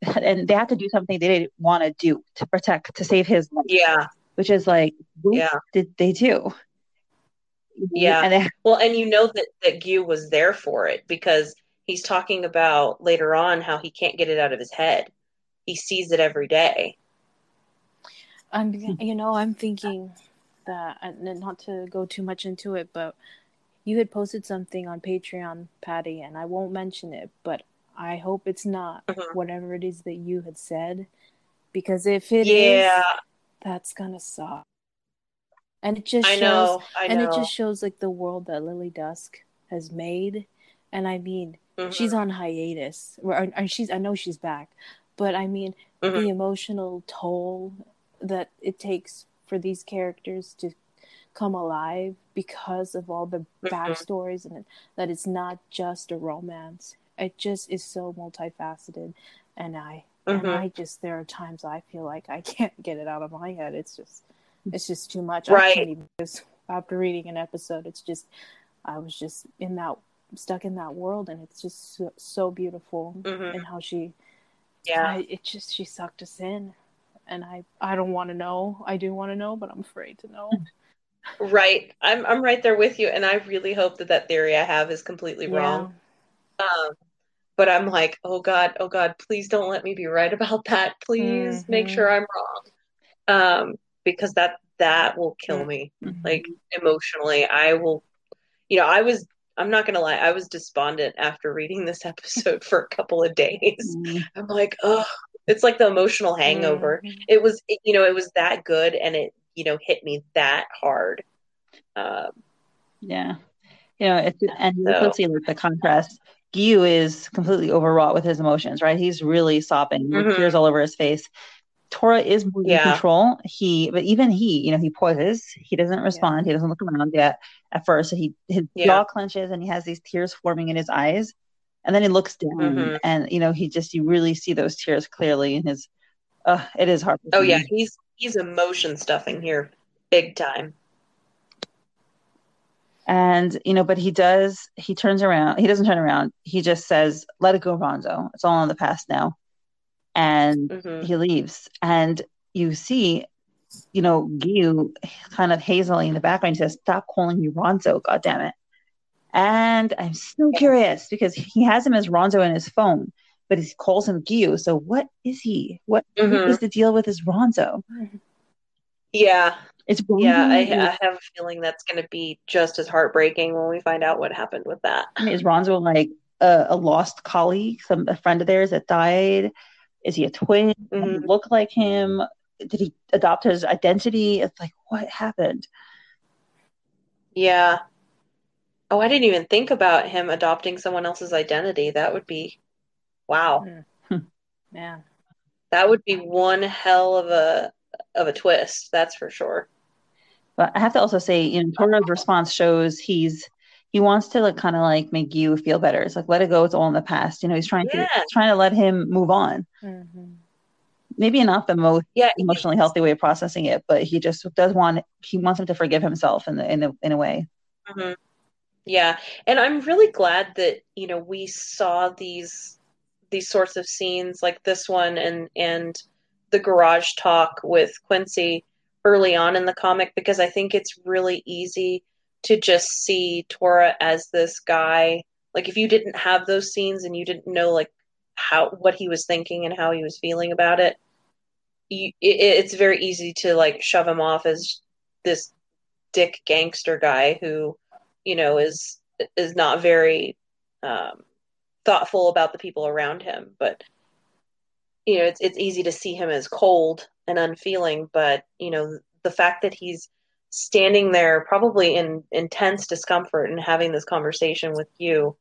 mm-hmm. and they had to do something they didn't want to do to protect, to save his life. Yeah, which is like, yeah, did they do? Yeah. And they, well, and you know that that Gyu was there for it because he's talking about later on how he can't get it out of his head. He sees it every day. I'm, you know, I'm thinking that not to go too much into it, but you had posted something on Patreon, Patty, and I won't mention it, but I hope it's not mm-hmm. whatever it is that you had said, because if it yeah. is, that's gonna suck and it just shows, I know, I know. and it just shows like the world that Lily Dusk has made. And I mean, mm-hmm. she's on hiatus, or, or, she's I know she's back, but I mean mm-hmm. the emotional toll that it takes for these characters to come alive because of all the mm-hmm. backstories and that it's not just a romance it just is so multifaceted, and I and Mhm. I just there are times I feel like I can't get it out of my head. It's just it's just too much. Right. I can't even just after reading an episode. It's just I was just in that stuck in that world, and it's just so, so beautiful, Mhm. and how she Yeah. I, it just she sucked us in, and I I don't want to know. I do want to know, but I'm afraid to know. Right. I'm I'm right there with you, and I really hope that that theory I have is completely wrong. Um, but I'm like, oh God, oh God, please don't let me be right about that. Please make Mhm. sure I'm wrong. Um, because that that will kill Mm. me. Mhm. Like emotionally, I will. You know, I was. I'm not gonna lie. I was despondent after reading this episode for a couple of days. Mm. I'm like, oh, it's like the emotional hangover. Mhm. It was, you know, it was that good, and it, you know, hit me that hard. Um, Yeah. You know, it's and you So- also see like the contrast. Gyu is completely overwrought with his emotions, right? He's really sobbing, with Mhm. tears all over his face. Tora is more in control. He, but even he, you know, he pauses. He doesn't respond. He doesn't look around yet at first. He his Yeah. jaw clenches and he has these tears forming in his eyes. And then he looks down, Mhm. and you know, he just you really see those tears clearly in his. Uh, it is hard. oh yeah, he's he's emotion stuffing here, big time. And, you know, but he does, he turns around, he doesn't turn around. He just says, let it go, Ronzo. It's all in the past now. And hmm he leaves. And you see, you know, Gyu kind of hazily in the background. He says, stop calling me Ronzo, God damn it. And I'm still curious because he has him as Ronzo in his phone, but he calls him Gyu. So what is he? What, Mhm. is the deal with his Ronzo? Yeah, It's yeah. I, I have a feeling that's going to be just as heartbreaking when we find out what happened with that. Is Ronzo like a, a lost colleague, some a friend of theirs that died? Is he a twin? Does he Mhm. look like him? Did he adopt his identity? It's like what happened? Yeah. Oh, I didn't even think about him adopting someone else's identity. That would be, wow. Man, That would be one hell of a of a twist. That's for sure. But I have to also say, you know, Tora's response shows he's he wants to like kind of like make you feel better. It's like let it go. It's all in the past. You know, he's trying to Yeah. he's trying to let him move on. hmm Maybe not the most Yeah, emotionally healthy way of processing it, but he just does want he wants him to forgive himself in the in a in a way. hmm Yeah, and I'm really glad that, you know, we saw these these sorts of scenes like this one and and the garage talk with Quincy early on in the comic because I think it's really easy to just see Tora as this guy. Like if you didn't have those scenes and you didn't know like how what he was thinking and how he was feeling about it, you, it, it's very easy to like shove him off as this dick gangster guy who you know is is not very um, thoughtful about the people around him but you know it's it's easy to see him as cold and unfeeling but you know the fact that he's standing there probably in intense discomfort and having this conversation with you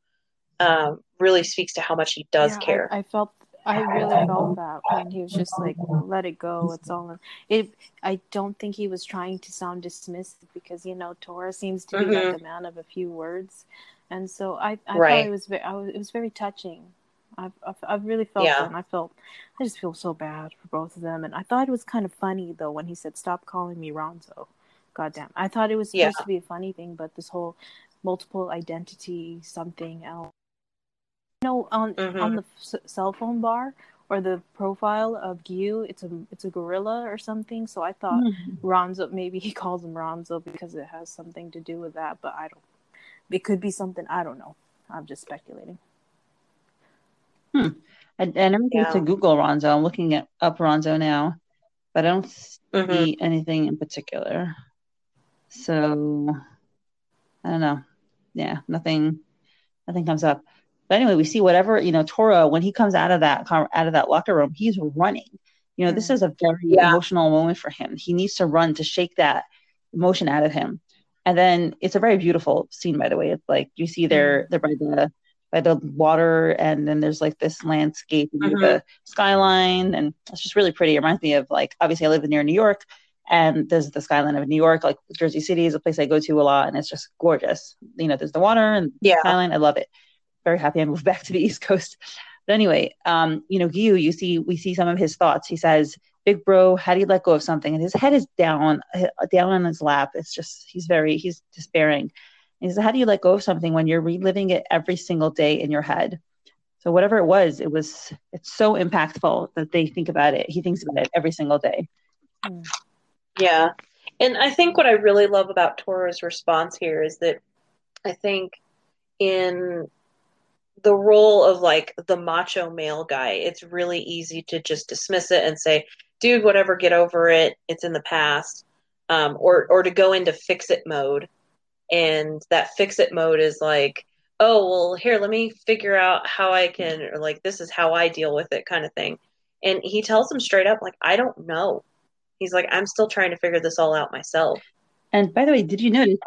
um, really speaks to how much he does Yeah, care I, felt I really felt that when he was just like, "Let it go, it's all." In. It. I don't think he was trying to sound dismissive because you know Tora seems to be like a man of a few words, and so I, I Right. thought it was very, I was, it was very touching. I've, I've, I've really felt Yeah. it, and I felt, I just feel so bad for both of them, and I thought it was kind of funny though when he said, "Stop calling me Ronzo." Goddamn, I thought it was supposed Yeah. to be a funny thing, but this whole multiple identity something else. You know, on Mhm. on the s- cell phone bar or the profile of Gyu, it's a it's a gorilla or something. So I thought Ronzo, maybe he calls him Ronzo because it has something to do with that, but I don't. It could be something I don't know. I'm just speculating. I, I never think Yeah. to Google Ronzo. I'm looking at up Ronzo now, but I don't see Mhm. anything in particular. So I don't know. Yeah, nothing, nothing comes up. But anyway, we see whatever you know. Tora, when he comes out of that car- out of that locker room, he's running. You know, this Mhm. is a very Yeah. emotional moment for him. He needs to run to shake that emotion out of him. And then it's a very beautiful scene, by the way. It's like you see they're they're by the by the water, and then there's like this landscape Mhm. the skyline, and it's just really pretty. It reminds me of like obviously I live near New York, and there's the skyline of New York. Like Jersey City is a place I go to a lot, and it's just gorgeous. You know, there's the water and the Yeah. skyline. I love it. very happy I moved back to the East Coast. But anyway, um, you know, Gyu, you see, we see some of his thoughts. He says, "Big bro, how do you let go of something?" And his head is down, down on his lap. It's just he's very he's despairing. he says, "How do you let go of something when you're reliving it every single day in your head?" So whatever it was, it was it's so impactful that they think about it. He thinks about it every single day. Yeah. And I think what I really love about Tora's response here is that I think in the role of like the macho male guy, it's really easy to just dismiss it and say, dude, whatever, get over it. It's in the past. Um, or, or to go into fix it mode. And that fix it mode is like, oh, well, here, let me figure out how I can, or like, this is how I deal with it kind of thing. And he tells them straight up, like, I don't know. He's like, I'm still trying to figure this all out myself. And by the way, did you notice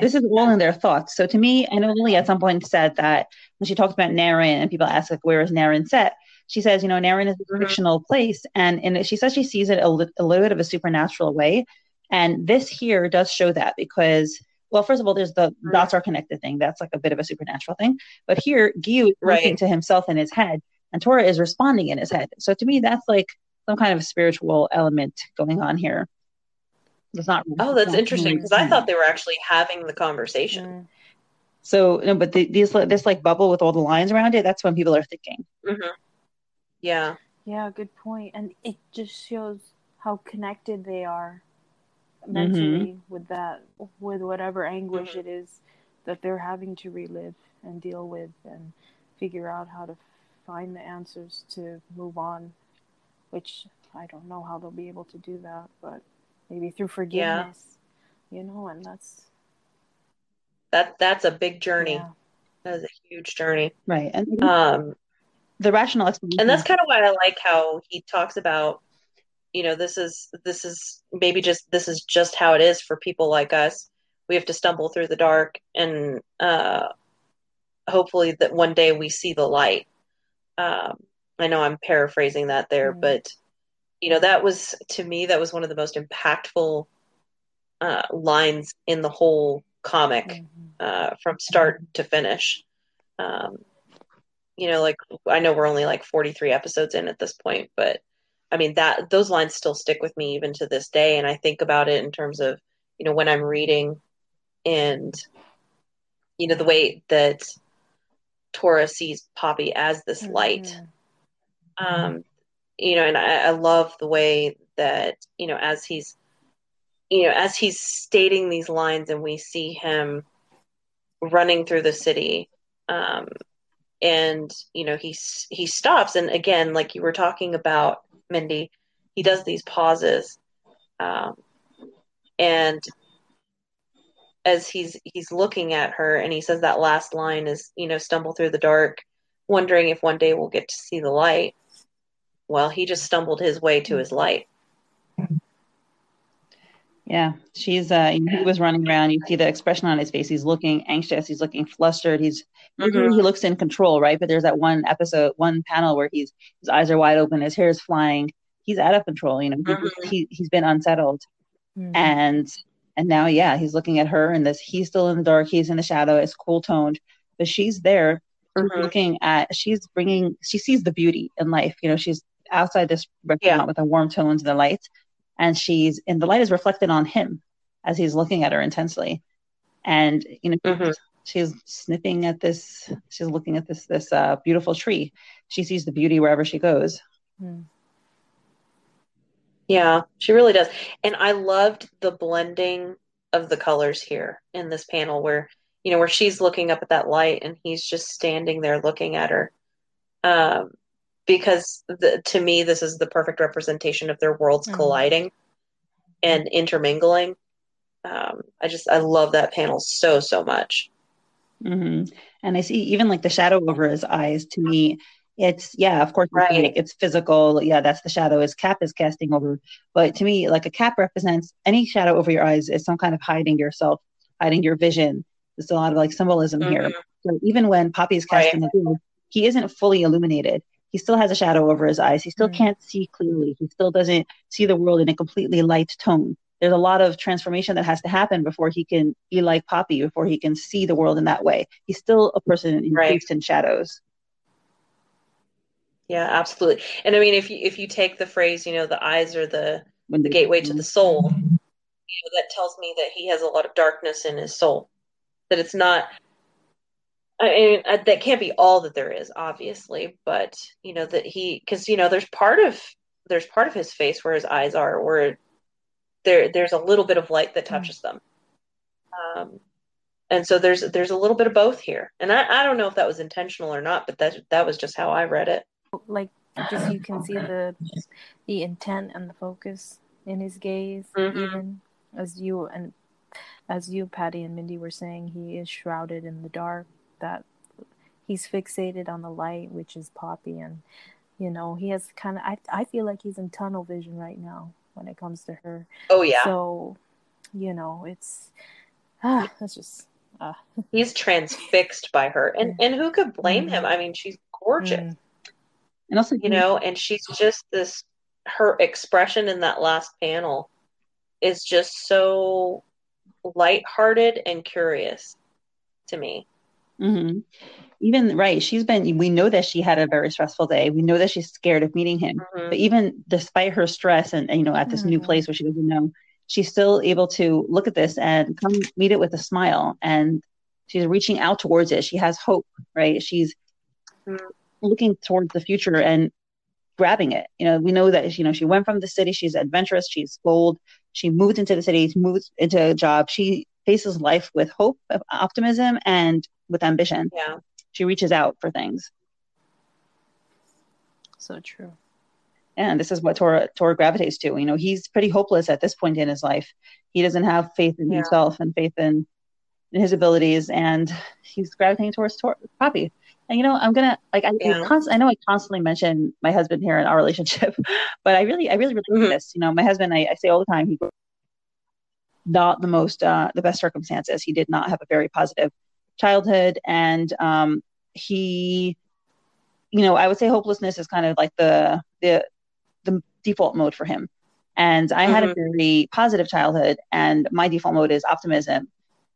this is, all in their thoughts? So to me, I know Lily at some point said that when she talked about Naren and people ask like, where is Naren set? She says, you know, Naren is a mm-hmm. fictional place, and and she says she sees it a, li- a little bit of a supernatural way. And this here does show that because well, first of all, there's the mm-hmm. dots are connected thing. That's like a bit of a supernatural thing. But here, Gyu is right. looking to himself in his head, and Tora is responding in his head. So to me, that's like some kind of spiritual element going on here. It's not. Oh, that's not interesting because I thought they were actually having the conversation. Mm. So no, but the, these this like bubble with all the lines around it. That's when people are thinking. Mm-hmm. Yeah. Yeah, good point. And it just shows how connected they are mentally mm-hmm. with that, with whatever anguish mm-hmm. it is that they're having to relive and deal with, and figure out how to find the answers to move on. Which I don't know how they'll be able to do that, but maybe through forgiveness yeah. you know and that's that that's a big journey. Yeah. that is a huge journey. Right and um the rational explanation. and that's kind of why i like how he talks about you know this is this is maybe just this is just how it is for people like us. We have to stumble through the dark and uh hopefully that one day we see the light. Um i know i'm paraphrasing that there mm-hmm. but you know that was to me that was one of the most impactful uh, lines in the whole comic mm-hmm. uh, from start to finish um, you know like i know we're only like 43 episodes in at this point but i mean that those lines still stick with me even to this day and i think about it in terms of you know when i'm reading and you know the way that tora sees poppy as this light mm-hmm. Um you know, and I, I love the way that, you know, as he's, you know, as he's stating these lines and we see him running through the city, um, and you know he he stops and again like you were talking about mindy he does these pauses um, and as he's he's looking at her and he says that last line is you know stumble through the dark wondering if one day we'll get to see the light well, he just stumbled his way to his light. Yeah, she's uh he was running around. You see the expression on his face. He's looking anxious. He's looking flustered. He's mm-hmm. he looks in control, right? But there's that one episode, one panel where he's his eyes are wide open, his hair is flying. He's out of control. You know, mm-hmm. he he's been unsettled, mm-hmm. and and now yeah, he's looking at her, and this he's still in the dark. He's in the shadow. It's cool toned, but she's there, mm-hmm. looking at. She's bringing. She sees the beauty in life. You know, she's outside this restaurant yeah. with the warm tones and the light, and she's and the light is reflected on him as he's looking at her intensely, and you know mm-hmm. she's sniffing at this. She's looking at this this uh, beautiful tree. She sees the beauty wherever she goes. Mm. Yeah, she really does. And I loved the blending of the colors here in this panel where, you know, where she's looking up at that light and he's just standing there looking at her. Um, because the, to me this is the perfect representation of their worlds mm-hmm. colliding and intermingling um, i just i love that panel so so much mm-hmm. and i see even like the shadow over his eyes to me it's yeah of course right. it's physical yeah that's the shadow his cap is casting over but to me like a cap represents any shadow over your eyes is some kind of hiding yourself hiding your vision there's a lot of like symbolism mm-hmm. here so even when poppy is casting right. the he isn't fully illuminated he still has a shadow over his eyes. He still mm-hmm. can't see clearly. He still doesn't see the world in a completely light tone. there's a lot of transformation that has to happen before he can be like Poppy, before he can see the world in that way. He's still a person in encased in shadows. Yeah, absolutely. And I mean, if you if you take the phrase, you know, the eyes are the the gateway to the soul, you know, that tells me that he has a lot of darkness in his soul. That it's not. I mean, that can't be all that there is, obviously, but you know that he, because you know, there's part of there's part of his face where his eyes are, where there there's a little bit of light that touches them. Um, and so there's there's a little bit of both here, and I, I don't know if that was intentional or not, but that that was just how I read it like just you can see the the intent and the focus in his gaze mm-hmm. even as you and as you patty and mindy were saying he is shrouded in the dark that he's fixated on the light which is poppy and you know he has kind of I, I feel like he's in tunnel vision right now when it comes to her. Oh yeah. So you know it's ah that's just ah. he's transfixed by her and and who could blame mm-hmm. him i mean she's gorgeous. Mm. And also you know and she's just this her expression in that last panel is just so lighthearted and curious to me mm-hmm. even right she's been we know that she had a very stressful day we know that she's scared of meeting him mm-hmm. but even despite her stress and, and you know at this mm-hmm. new place where she doesn't know she's still able to look at this and come meet it with a smile and she's reaching out towards it she has hope right she's mm-hmm looking towards the future and grabbing it. You know, we know that you know she went from the city. She's adventurous. She's bold. She moved into the city. Moved into a job. She faces life with hope, optimism, and with ambition. Yeah, she reaches out for things. So true. And this is what Tor Tor gravitates to. You know, he's pretty hopeless at this point in his life. He doesn't have faith in yeah. himself and faith in, in his abilities, and he's gravitating towards Tor- Poppy. And you know, I'm gonna like I, yeah. I, const- I know I constantly mention my husband here in our relationship, but I really, I really relate mm-hmm. to this. You know, my husband, I, I say all the time, he not the most, uh, the best circumstances. He did not have a very positive childhood, and um, he, you know, I would say hopelessness is kind of like the the the default mode for him. And I mm-hmm. had a mm-hmm. very positive childhood, and my default mode is optimism.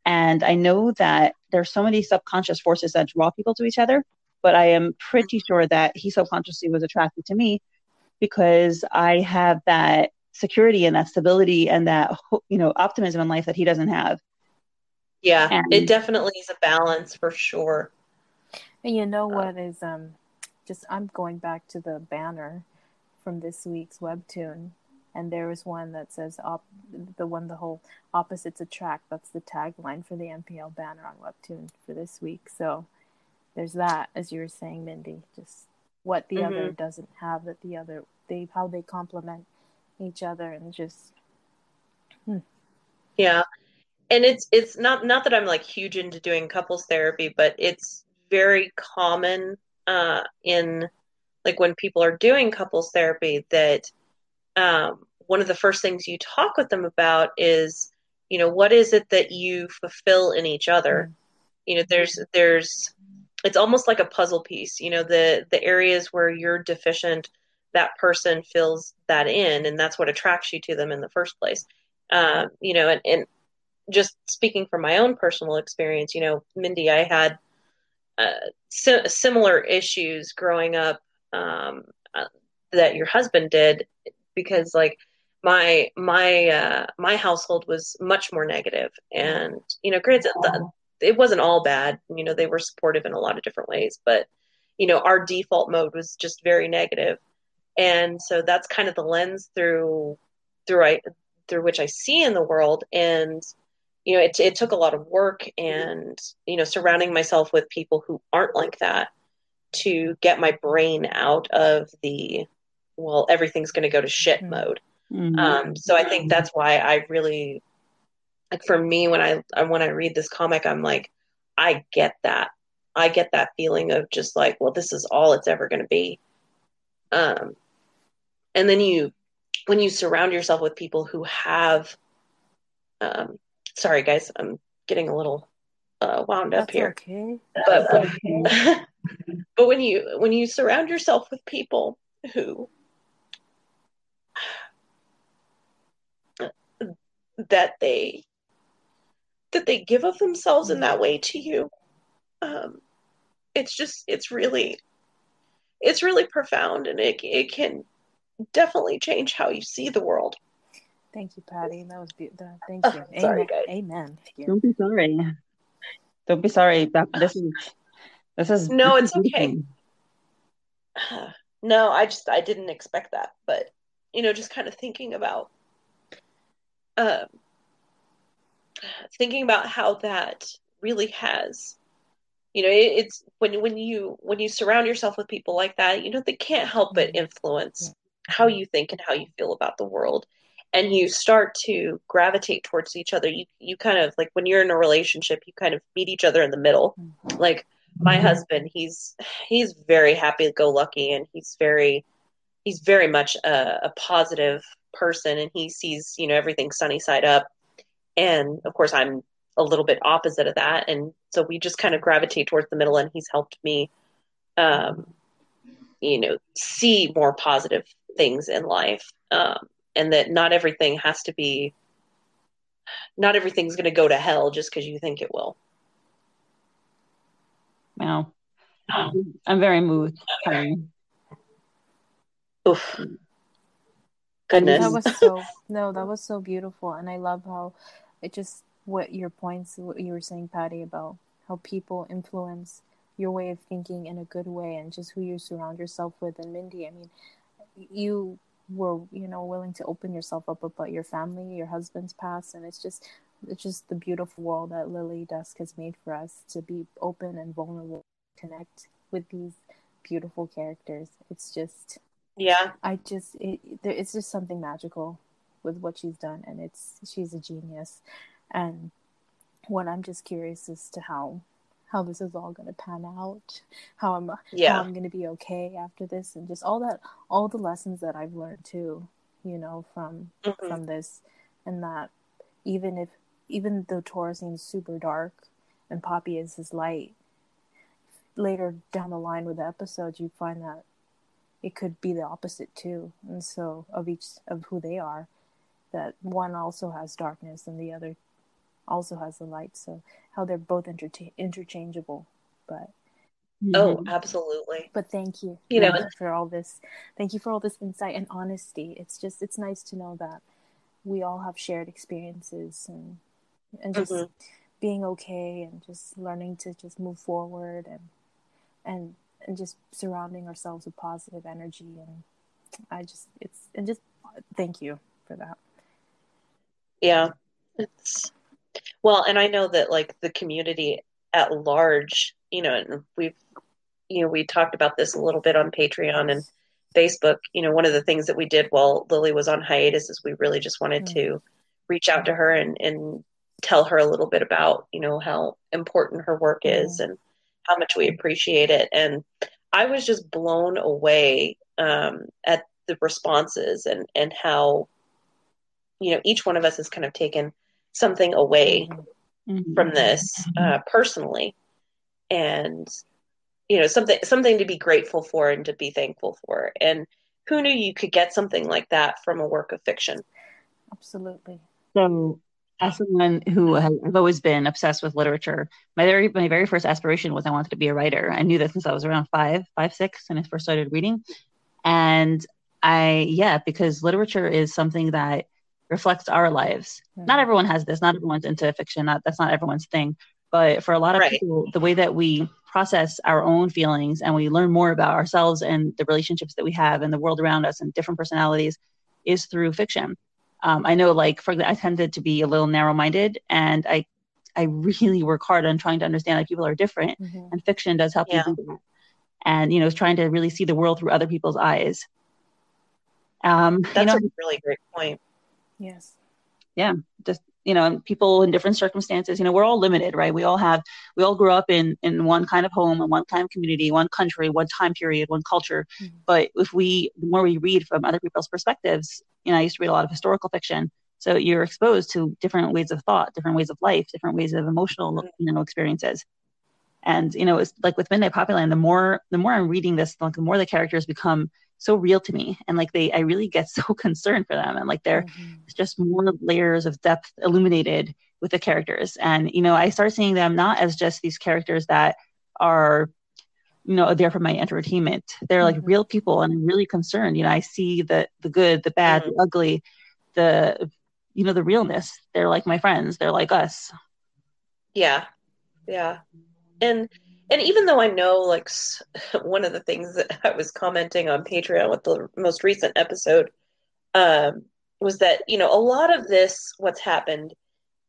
And I know that there's so many subconscious forces that draw people to each other, but I am pretty sure that he subconsciously was attracted to me because I have that security and that stability and that you know optimism in life that he doesn't have. Yeah, and, it definitely is a balance for sure. And you know what is um just I'm going back to the banner from this week's webtoon and there is one that says op- the one the whole opposites attract that's the tagline for the mpl banner on webtoon for this week so there's that as you were saying mindy just what the mm-hmm. other doesn't have that the other they how they complement each other and just hmm. yeah and it's it's not not that i'm like huge into doing couples therapy but it's very common uh in like when people are doing couples therapy that um, one of the first things you talk with them about is, you know, what is it that you fulfill in each other? Mm-hmm. You know, there's there's it's almost like a puzzle piece. You know, the the areas where you're deficient, that person fills that in, and that's what attracts you to them in the first place. Um, you know, and, and just speaking from my own personal experience, you know, Mindy, I had uh, si- similar issues growing up um, uh, that your husband did because like my my uh, my household was much more negative, and you know, granted, it wasn't all bad. You know, they were supportive in a lot of different ways, but you know, our default mode was just very negative, and so that's kind of the lens through through I through which I see in the world, and you know, it it took a lot of work and you know, surrounding myself with people who aren't like that to get my brain out of the well, everything's going to go to shit mm. mode. Mm-hmm. Um, so I think that's why I really like for me when I when I read this comic, I'm like, I get that. I get that feeling of just like, well, this is all it's ever going to be. Um, and then you, when you surround yourself with people who have, um, sorry guys, I'm getting a little uh, wound up here. Okay. But but, but when you when you surround yourself with people who that they that they give of themselves in that way to you. Um, it's just it's really it's really profound and it it can definitely change how you see the world. Thank you, Patty. That was beautiful. Thank Oh, you. sorry, Amen. guys. Amen. Thank you. Don't be sorry. Don't be sorry. That- This is this is No, this it's is okay. beautiful. No, I just I didn't expect that, but you know, just kind of thinking about um thinking about how that really has you know it, it's when when you when you surround yourself with people like that you know they can't help but influence how you think and how you feel about the world and you start to gravitate towards each other. You you kind of like when you're in a relationship you kind of meet each other in the middle. Like my husband he's he's very happy go lucky and he's very he's very much a, a positive person and he sees you know everything sunny side up. And of course i'm a little bit opposite of that and so we just kind of gravitate towards the middle and he's helped me um you know see more positive things in life um and that not everything has to be not everything's going to go to hell just because you think it will Wow. I'm very moved. Patty. Oof. goodness That was so no, that was so beautiful, and I love how it just what your points, what you were saying, Patty, about how people influence your way of thinking in a good way, and just who you surround yourself with. And Mindy, I mean, you were you know willing to open yourself up about your family, your husband's past, and it's just it's just the beautiful world that Lily Dusk has made for us to be open and vulnerable, connect with these beautiful characters. It's just yeah I just it, there, it's just something magical with what she's done, and it's she's a genius. And what I'm just curious as to how how this is all going to pan out, how I'm yeah how I'm going to be okay after this, and just all that all the lessons that I've learned too, you know, from Mhm. from this, and that even if even though Tora seems super dark and Poppy is his light, later down the line with the episodes, you find that it could be the opposite too and so of each of who they are that one also has darkness and the other also has the light so how they're both intercha- interchangeable but oh Mhm. absolutely but thank you You know- for all this thank you for all this insight and honesty it's just it's nice to know that we all have shared experiences and and just Mhm. being okay and just learning to just move forward and and and just surrounding ourselves with positive energy and I just it's and just thank you for that. Yeah. It's well, and I know that like the community at large, you know, and we've you know, we talked about this a little bit on Patreon and Facebook. You know, one of the things that we did while Lily was on hiatus is we really just wanted Mm. to reach out to her and, and tell her a little bit about, you know, how important her work is and how much we appreciate it. And I was just blown away um, at the responses and, and how, you know, each one of us has kind of taken something away Mhm. Mhm. from this uh, personally, and you know something something to be grateful for and to be thankful for. And who knew you could get something like that from a work of fiction? Absolutely. So, as someone who has I've always been obsessed with literature, my very my very first aspiration was I wanted to be a writer. I knew that since I was around five, five, six, when I first started reading. And I, yeah, because literature is something that reflects our lives. Not Mhm. everyone has this. Not everyone's into fiction. Not that's not everyone's thing. But for a lot of Right. people, the way that we process our own feelings and we learn more about ourselves and the relationships that we have and the world around us and different personalities is through fiction. Um, I know, like for I tended to be a little narrow-minded, and I I really work hard on trying to understand that people are different, Mhm. and fiction does help Yeah. you do that. And you know, it's trying to really see the world through other people's eyes. Um, you That's know, a really great point. Yes. Yeah. Just you know people in different circumstances you know we're all limited right we all have we all grew up in in one kind of home and one kind of community one country one time period one culture Mhm. but if we the more we read from other people's perspectives you know i used to read a lot of historical fiction so you're exposed to different ways of thought different ways of life different ways of emotional you know experiences and you know it's like with midnight poppyland the more the more i'm reading this like the more the characters become so real to me. And like they i really get so concerned for them. And like they're mm-hmm. just more layers of depth illuminated with the characters. And you know i start seeing them not as just these characters that are you know there for my entertainment. They're like mm-hmm. real people. And I'm really concerned. You know i see the the good the bad mm-hmm. the ugly the you know the realness. They're like my friends. They're like us. Yeah. Yeah. And and even though i know like one of the things that i was commenting on patreon with the most recent episode um was that you know a lot of this what's happened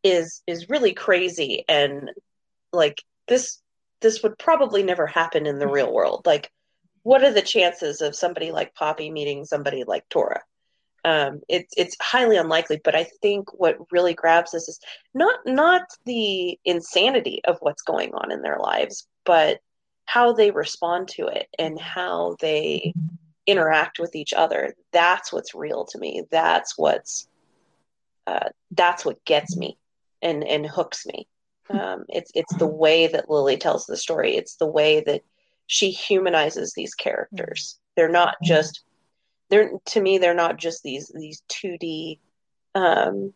is is really crazy and like this this would probably never happen in the mm-hmm. real world like what are the chances of somebody like poppy meeting somebody like tora um, it's it's highly unlikely but i think what really grabs us is not not the insanity of what's going on in their lives but how they respond to it and how they interact with each other that's what's real to me that's what's uh, that's what gets me and and hooks me. Um, it's it's the way that Lily tells the story. It's the way that she humanizes these characters. They're not just they're to me they're not just these these two D um,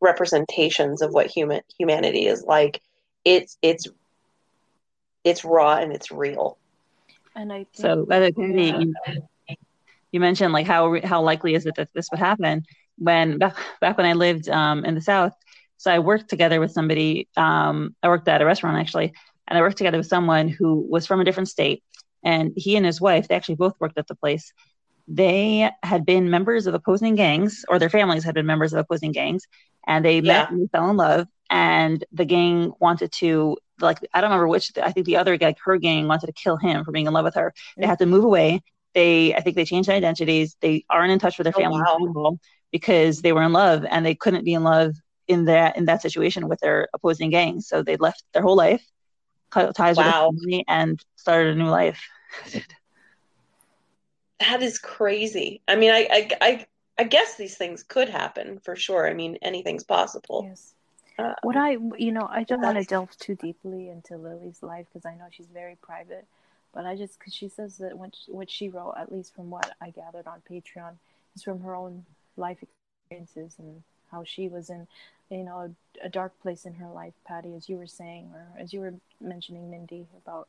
representations of what human humanity is like. It's it's it's raw and it's real. And I think, so that yeah. you, you mentioned like how how likely is it that this would happen when back, back when I lived um, in the South so I worked together with somebody. Um, I worked at a restaurant actually, and I worked together with someone who was from a different state. And he and his wife, they actually both worked at the place. They had been members of opposing gangs, or their families had been members of opposing gangs, and they yeah. met and fell in love. And the gang wanted to, like, I don't remember which. I think the other, like, her gang wanted to kill him for being in love with her. They mm. had to move away. They, I think, they changed their identities. They aren't in touch with their oh, family wow. because they were in love, and they couldn't be in love in that in that situation with their opposing gang. So they left their whole life, cut ties wow. with their family, and started a new life. that is crazy. I mean, I, I, I, I, guess these things could happen for sure. I mean, anything's possible. Yes. Uh, what I, you know, I don't want to delve too deeply into Lily's life because I know she's very private. But I just, because she says that when she, what she wrote, at least from what I gathered on Patreon, is from her own life experiences and how she was in you know a, a, dark place in her life patty as you were saying or as you were mentioning mindy about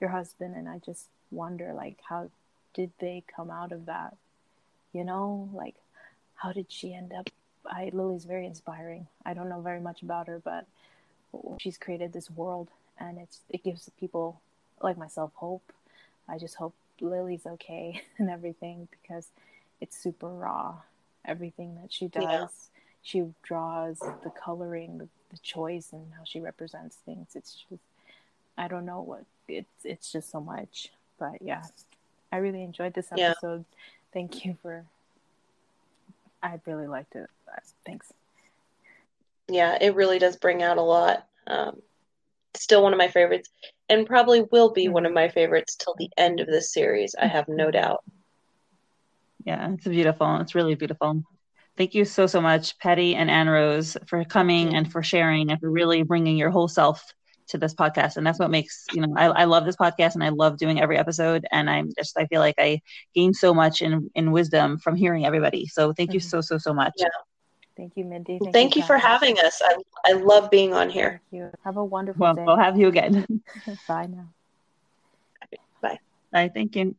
your husband and i just wonder like how did they come out of that you know like how did she end up i lily's very inspiring i don't know very much about her but she's created this world and it's it gives people like myself hope i just hope lily's okay and everything because it's super raw everything that she does yeah she draws, the coloring, the, the choice, and how she represents things. It's just, I don't know what it's. It's just so much. But yeah, I really enjoyed this episode. Yeah. Thank you for. I really liked it. Thanks. Yeah, it really does bring out a lot. Um, still one of my favorites, and probably will be mm-hmm. one of my favorites till the end of this series. I have no doubt. Yeah, it's beautiful. It's really beautiful. Thank you so, so much, Patty and Anne Rose, for coming and for sharing and for really bringing your whole self to this podcast. And that's what makes, you know, I, I love this podcast and I love doing every episode. And I'm just, I feel like I gain so much in, in wisdom from hearing everybody. So thank you mm-hmm. so, so, so much. Yeah. Thank you, Mindy. Thank, Thank you, you for having us. I, I love being on here. Thank you. Have a wonderful well, day. We'll have you again. Bye now. Bye. Bye. Thank you.